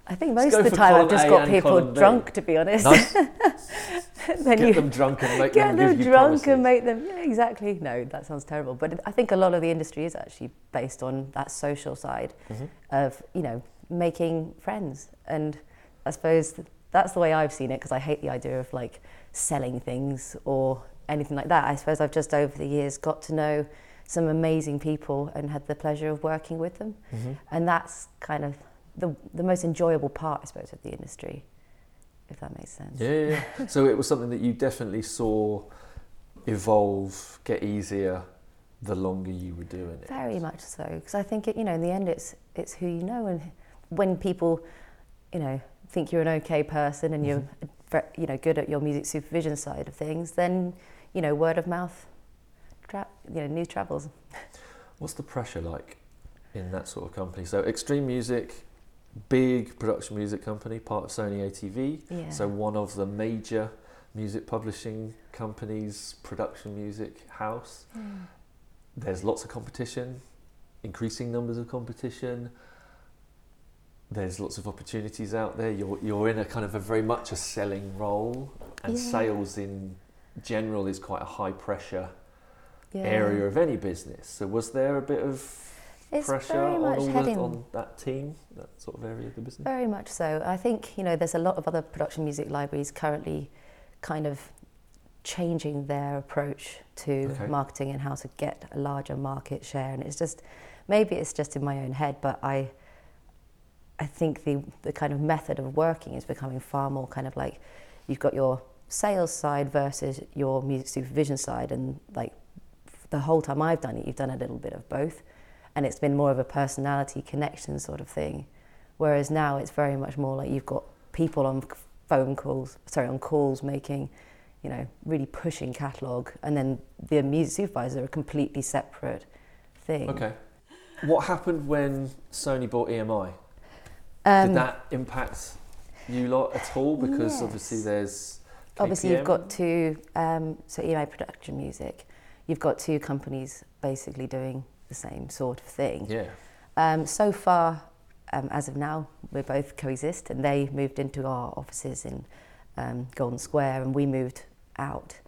I think most of the time I've just a got people drunk, to be honest. Nice. then get you them drunk and make get them, them drunk and make them yeah, exactly. No, that sounds terrible. But I think a lot of the industry is actually based on that social side mm-hmm. of you know making friends, and I suppose that's the way I've seen it because I hate the idea of like selling things or anything like that. I suppose I've just over the years got to know some amazing people and had the pleasure of working with them, mm-hmm. and that's kind of the the most enjoyable part, I suppose, of the industry if that makes sense. Yeah, yeah, yeah. so it was something that you definitely saw evolve, get easier the longer you were doing it. Very much so, because I think it, you know, in the end, it's it's who you know, and when people, you know, think you're an okay person and you're, mm-hmm. you know, good at your music supervision side of things, then you know, word of mouth, tra- you know, news travels. What's the pressure like in that sort of company? So Extreme Music big production music company, part of Sony ATV. Yeah. So one of the major music publishing companies, production music house. Mm. There's lots of competition, increasing numbers of competition. There's lots of opportunities out there. You're you're in a kind of a very much a selling role, and yeah. sales in general is quite a high pressure yeah. area of any business. So was there a bit of it's pressure on, the, on that team, that sort of area of the business? Very much so. I think you know there's a lot of other production music libraries currently kind of changing their approach to okay. marketing and how to get a larger market share. And it's just maybe it's just in my own head, but I I think the the kind of method of working is becoming far more kind of like you've got your sales side versus your music supervision side, and like the whole time I've done it, you've done a little bit of both and it's been more of a personality connection sort of thing. Whereas now it's very much more like you've got people on phone calls, sorry, on calls making, you know, really pushing catalogue, and then the music supervisor are a completely separate thing. Okay. What happened when Sony bought EMI? Um, Did that impact you lot at all? Because yes. obviously there's KPM. obviously you've got to. um, so EMI Production Music. You've got two companies basically doing the same sort of thing. Yeah. Um, so far, um, as of now, we both coexist, and they moved into our offices in um, Golden Square, and we moved out.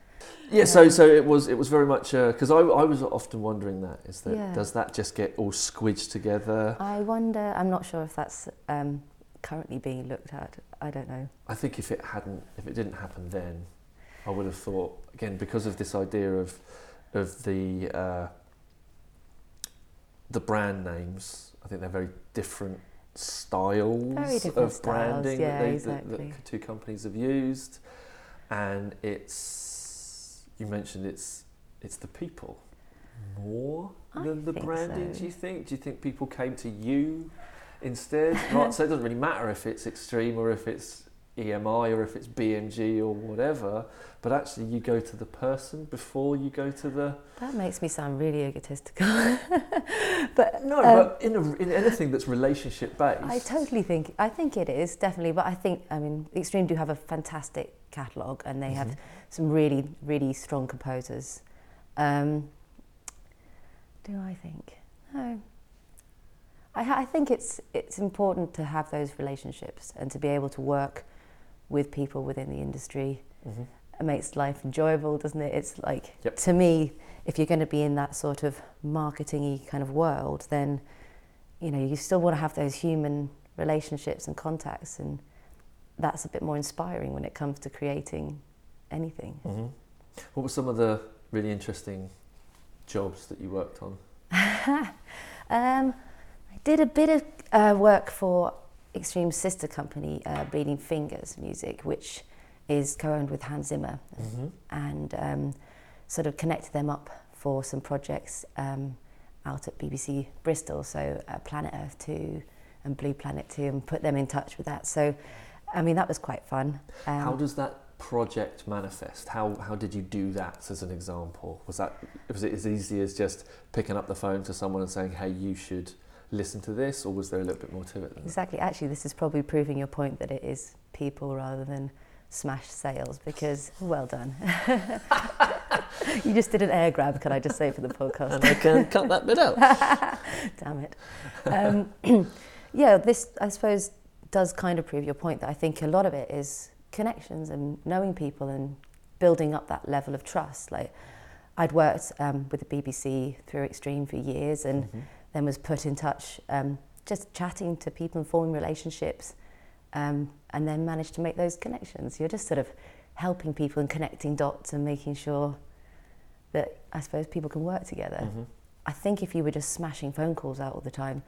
Yeah, so so it was it was very much because uh, I, I was often wondering that is that yeah. does that just get all squidged together? I wonder. I'm not sure if that's um, currently being looked at. I don't know. I think if it hadn't, if it didn't happen then, I would have thought again because of this idea of of the uh, the brand names, I think they're very different styles very different of styles, branding yeah, that, they, exactly. that, that two companies have used, and it's you mentioned it's it's the people more I than the branding. So. Do you think? Do you think people came to you instead? right, so it doesn't really matter if it's extreme or if it's EMI or if it's BMG or whatever, but actually you go to the person before you go to the. That makes me sound really egotistical. but no, um, but in, a, in anything that's relationship based, I totally think I think it is definitely. But I think I mean Extreme do have a fantastic catalogue and they mm-hmm. have some really really strong composers. Um, do I think no? I, I think it's it's important to have those relationships and to be able to work with people within the industry. Mm-hmm. It makes life enjoyable, doesn't it? It's like yep. to me, if you're going to be in that sort of marketingy kind of world, then you know you still want to have those human relationships and contacts, and that's a bit more inspiring when it comes to creating anything. Mm-hmm. What were some of the really interesting jobs that you worked on? um, I did a bit of uh, work for Extreme sister company, uh, Bleeding Fingers Music, which is co-owned with Hans Zimmer, mm-hmm. and um, sort of connected them up for some projects um, out at BBC Bristol, so uh, Planet Earth 2 and Blue Planet 2, and put them in touch with that. So, I mean, that was quite fun. Um, how does that project manifest? How, how did you do that as an example? Was that was it as easy as just picking up the phone to someone and saying, hey, you should listen to this, or was there a little bit more to it? exactly. That? Actually, this is probably proving your point that it is people rather than smash sales because well done. you just did an air grab, can I just say for the podcast? And I can cut that bit out. Damn it. Um, yeah, this I suppose does kind of prove your point that I think a lot of it is connections and knowing people and building up that level of trust. Like I'd worked um, with the BBC through Extreme for years and. Mm-hmm then was put in touch, um, just chatting to people and forming relationships, um, and then managed to make those connections. You're just sort of helping people and connecting dots and making sure that I suppose people can work together. Mm-hmm. I think if you were just smashing phone calls out all the time,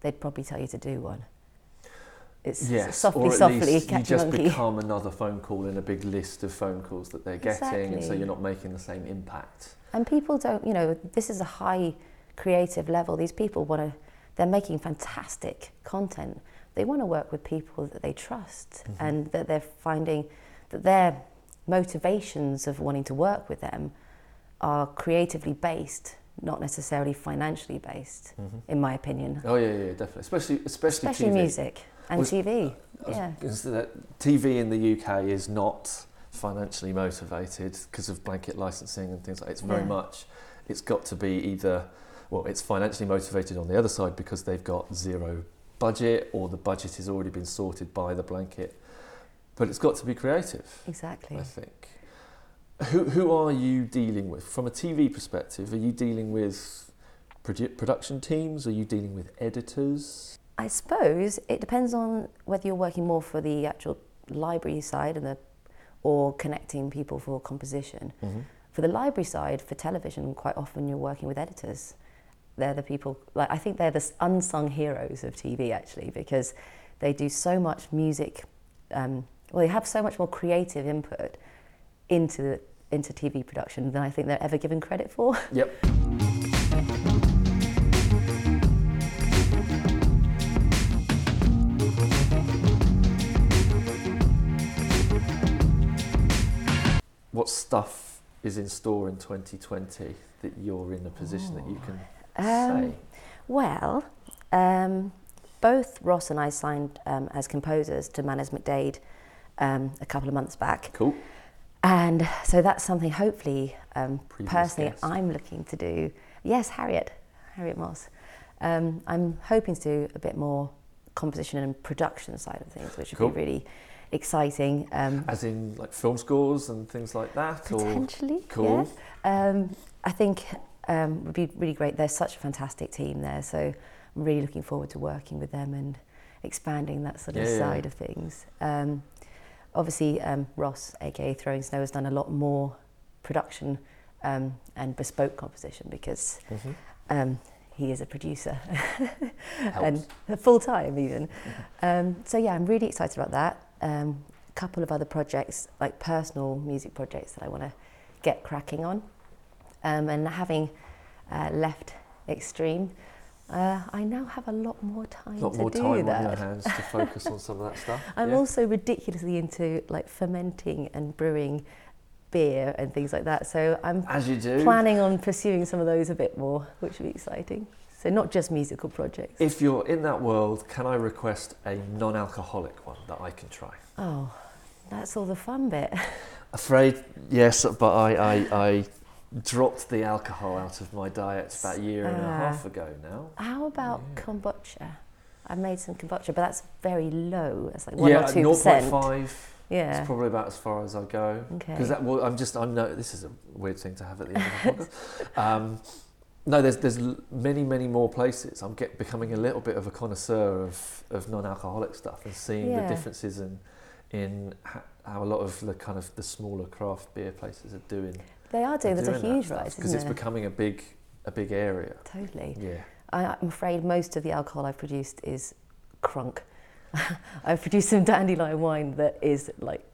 they'd probably tell you to do one. It's yes, softly, or at softly least you just monkey. become another phone call in a big list of phone calls that they're getting, exactly. and so you're not making the same impact. And people don't, you know, this is a high creative level. These people want to, they're making fantastic content. They want to work with people that they trust mm-hmm. and that they're finding that their motivations of wanting to work with them are creatively based, not necessarily financially based, mm-hmm. in my opinion. Oh yeah, yeah, definitely. Especially, especially, especially TV. music and well, TV. yeah, TV in the UK is not financially motivated because of blanket licensing and things like. That. It's very yeah. much. It's got to be either well, it's financially motivated on the other side because they've got zero budget or the budget has already been sorted by the blanket. But it's got to be creative. Exactly. I think. Who, who are you dealing with? From a TV perspective, are you dealing with produ- production teams? Are you dealing with editors? I suppose it depends on whether you're working more for the actual library side and the, or connecting people for composition. Mm-hmm. For the library side, for television, quite often you're working with editors they're the people like I think they're the unsung heroes of TV actually because they do so much music. Um, well, they have so much more creative input into into TV production than I think they're ever given credit for. Yep. what stuff is in store in 2020 that you're in a position oh. that you can um, well, um, both Ross and I signed um, as composers to Manners McDade um, a couple of months back. Cool. And so that's something hopefully, um, personally, guest. I'm looking to do. Yes, Harriet, Harriet Moss. Um, I'm hoping to do a bit more composition and production side of things, which would be really exciting. Um, As in like film scores and things like that? Potentially, or? Cool. Yeah. Um, I think um, would be really great. They're such a fantastic team there, so I'm really looking forward to working with them and expanding that sort of yeah, side yeah. of things. Um, obviously, um, Ross, aka Throwing Snow, has done a lot more production um, and bespoke composition because mm-hmm. Um, he is a producer and full time even. Um, so yeah, I'm really excited about that. A couple of other projects, like personal music projects, that I want to get cracking on. Um, and having uh, left Extreme, Uh, I now have a lot more time. A lot more time that. on your hands to focus on some of that stuff. I'm yeah. also ridiculously into like fermenting and brewing beer and things like that. So I'm As you do. planning on pursuing some of those a bit more, which would be exciting. So not just musical projects. If you're in that world, can I request a non-alcoholic one that I can try? Oh, that's all the fun bit. Afraid, yes, but I, I, I dropped the alcohol out of my diet about a year uh, and a uh, half ago now. How about yeah. kombucha? I made some kombucha, but that's very low. It's like one yeah, or two percent. Yeah, 0.5. Yeah, it's probably about as far as I go. Okay. Because that, well, I'm just, I know this is a weird thing to have at the end of the podcast. Um, no, there's there's many many more places. I'm get, becoming a little bit of a connoisseur of, of non-alcoholic stuff and seeing yeah. the differences in in how a lot of the kind of the smaller craft beer places are doing. They are doing. There's a huge rise because it's becoming a big a big area. Totally. Yeah. I, I'm afraid most of the alcohol I've produced is crunk. I've produced some dandelion wine that is like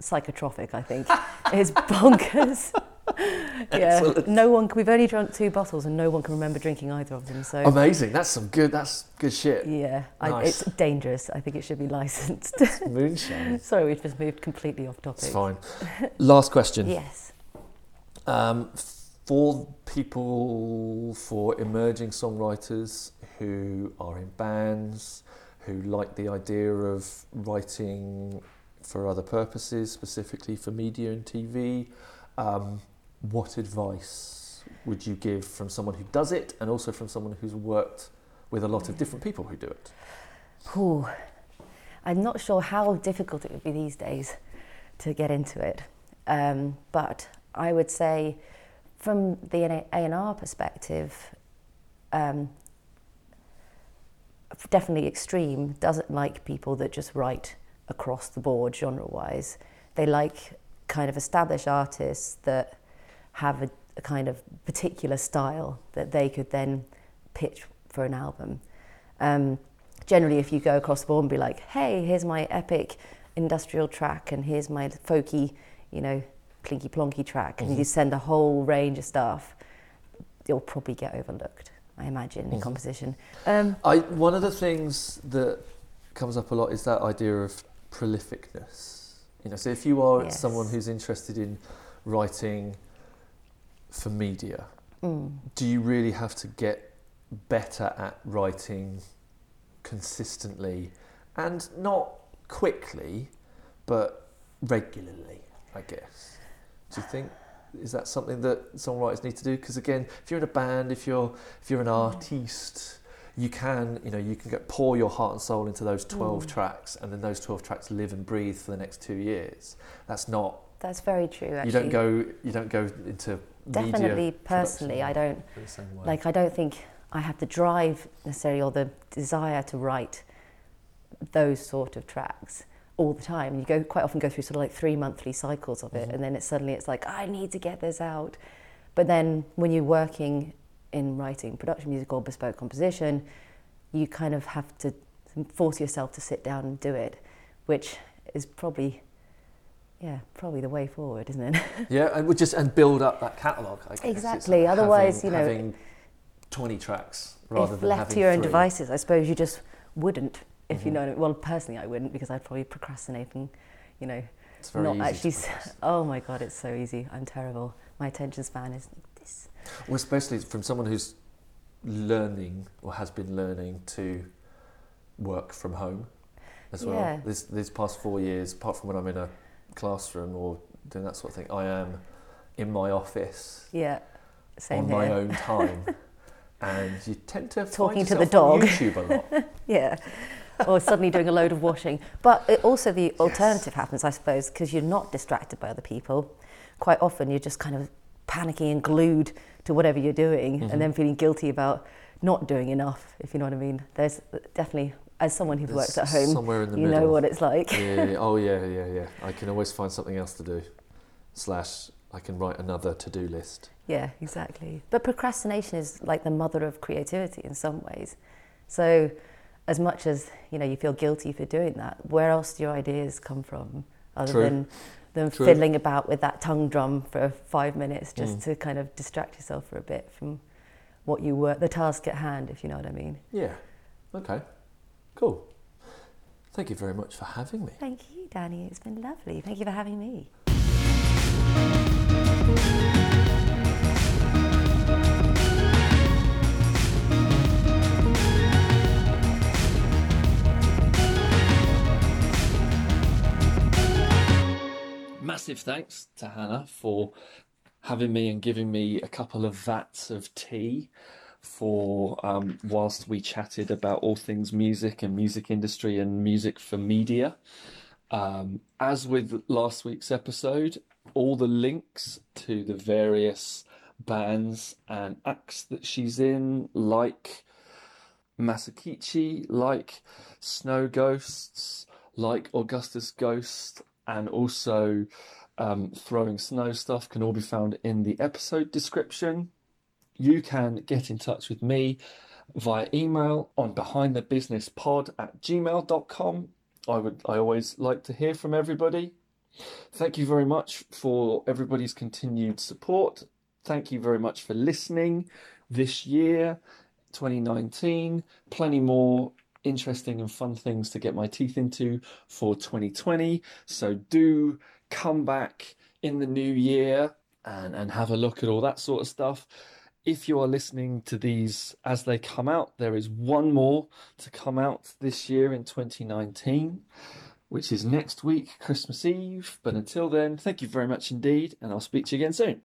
psychotropic. I think it's bonkers. yeah, no one. We've only drunk two bottles, and no one can remember drinking either of them. So amazing. That's some good. That's good shit. Yeah, nice. I, it's dangerous. I think it should be licensed. moonshine. Sorry, we've just moved completely off topic. It's fine. Last question. yes. Um, for people, for emerging songwriters who are in bands, who like the idea of writing for other purposes, specifically for media and TV. Um, what advice would you give from someone who does it and also from someone who's worked with a lot of different people who do it? Ooh, I'm not sure how difficult it would be these days to get into it. Um, but I would say, from the A&R perspective, um, definitely extreme doesn't like people that just write across the board genre wise. They like kind of established artists that have a, a kind of particular style that they could then pitch for an album. Um, generally, if you go across the board and be like, hey, here's my epic industrial track and here's my folky, you know, plinky plonky track, mm-hmm. and you send a whole range of stuff, you'll probably get overlooked, I imagine, mm-hmm. in composition. Um, I, one of the things that comes up a lot is that idea of prolificness. You know, so if you are yes. someone who's interested in writing for media, mm. do you really have to get better at writing consistently and not quickly, but regularly, I guess? Do you think is that something that songwriters need to do? Because again, if you're in a band, if you're if you're an artiste, you can you know you can get pour your heart and soul into those 12 mm. tracks, and then those 12 tracks live and breathe for the next two years. That's not. That's very true. Actually. You don't go. You don't go into definitely personally i don't like i don't think i have the drive necessarily or the desire to write those sort of tracks all the time. You go quite often go through sort of like three monthly cycles of it mm-hmm. and then it's suddenly it's like i need to get this out. But then when you're working in writing production music or bespoke composition you kind of have to force yourself to sit down and do it which is probably yeah, probably the way forward, isn't it? yeah, and we just and build up that catalogue. Exactly. Otherwise, having, you know, having twenty tracks rather if than left to your three. own devices, I suppose you just wouldn't. If mm-hmm. you know, I mean. well, personally, I wouldn't because I'd probably procrastinate and, you know, not actually. oh my god, it's so easy. I'm terrible. My attention span is this. Well, especially from someone who's learning or has been learning to work from home as well. Yeah. This these past four years, apart from when I'm in a classroom or doing that sort of thing. I am in my office. Yeah. Same on here. my own time. and you tend to talking to the dog. YouTube a lot. yeah. or suddenly doing a load of washing. But it also the alternative yes. happens, I suppose, because you're not distracted by other people. Quite often you're just kind of panicking and glued to whatever you're doing mm-hmm. and then feeling guilty about not doing enough, if you know what I mean. There's definitely as someone who works at home, somewhere in the you middle. know what it's like. yeah, yeah, oh yeah, yeah, yeah. I can always find something else to do. Slash, I can write another to-do list. Yeah, exactly. But procrastination is like the mother of creativity in some ways. So, as much as you know, you feel guilty for doing that. Where else do your ideas come from, other True. than than True. fiddling about with that tongue drum for five minutes just mm. to kind of distract yourself for a bit from what you were, the task at hand, if you know what I mean. Yeah. Okay. Cool. Thank you very much for having me. Thank you, Danny. It's been lovely. Thank you for having me. Massive thanks to Hannah for having me and giving me a couple of vats of tea for um, whilst we chatted about all things music and music industry and music for media. Um, as with last week's episode, all the links to the various bands and acts that she's in, like Masakichi, like Snow Ghosts, like Augustus Ghost, and also um, Throwing Snow stuff, can all be found in the episode description you can get in touch with me via email on behindthebusinesspod at gmail.com. I would I always like to hear from everybody. Thank you very much for everybody's continued support. Thank you very much for listening this year, 2019. Plenty more interesting and fun things to get my teeth into for 2020. So do come back in the new year and, and have a look at all that sort of stuff if you are listening to these as they come out, there is one more to come out this year in 2019, which is next week, Christmas Eve. But until then, thank you very much indeed, and I'll speak to you again soon.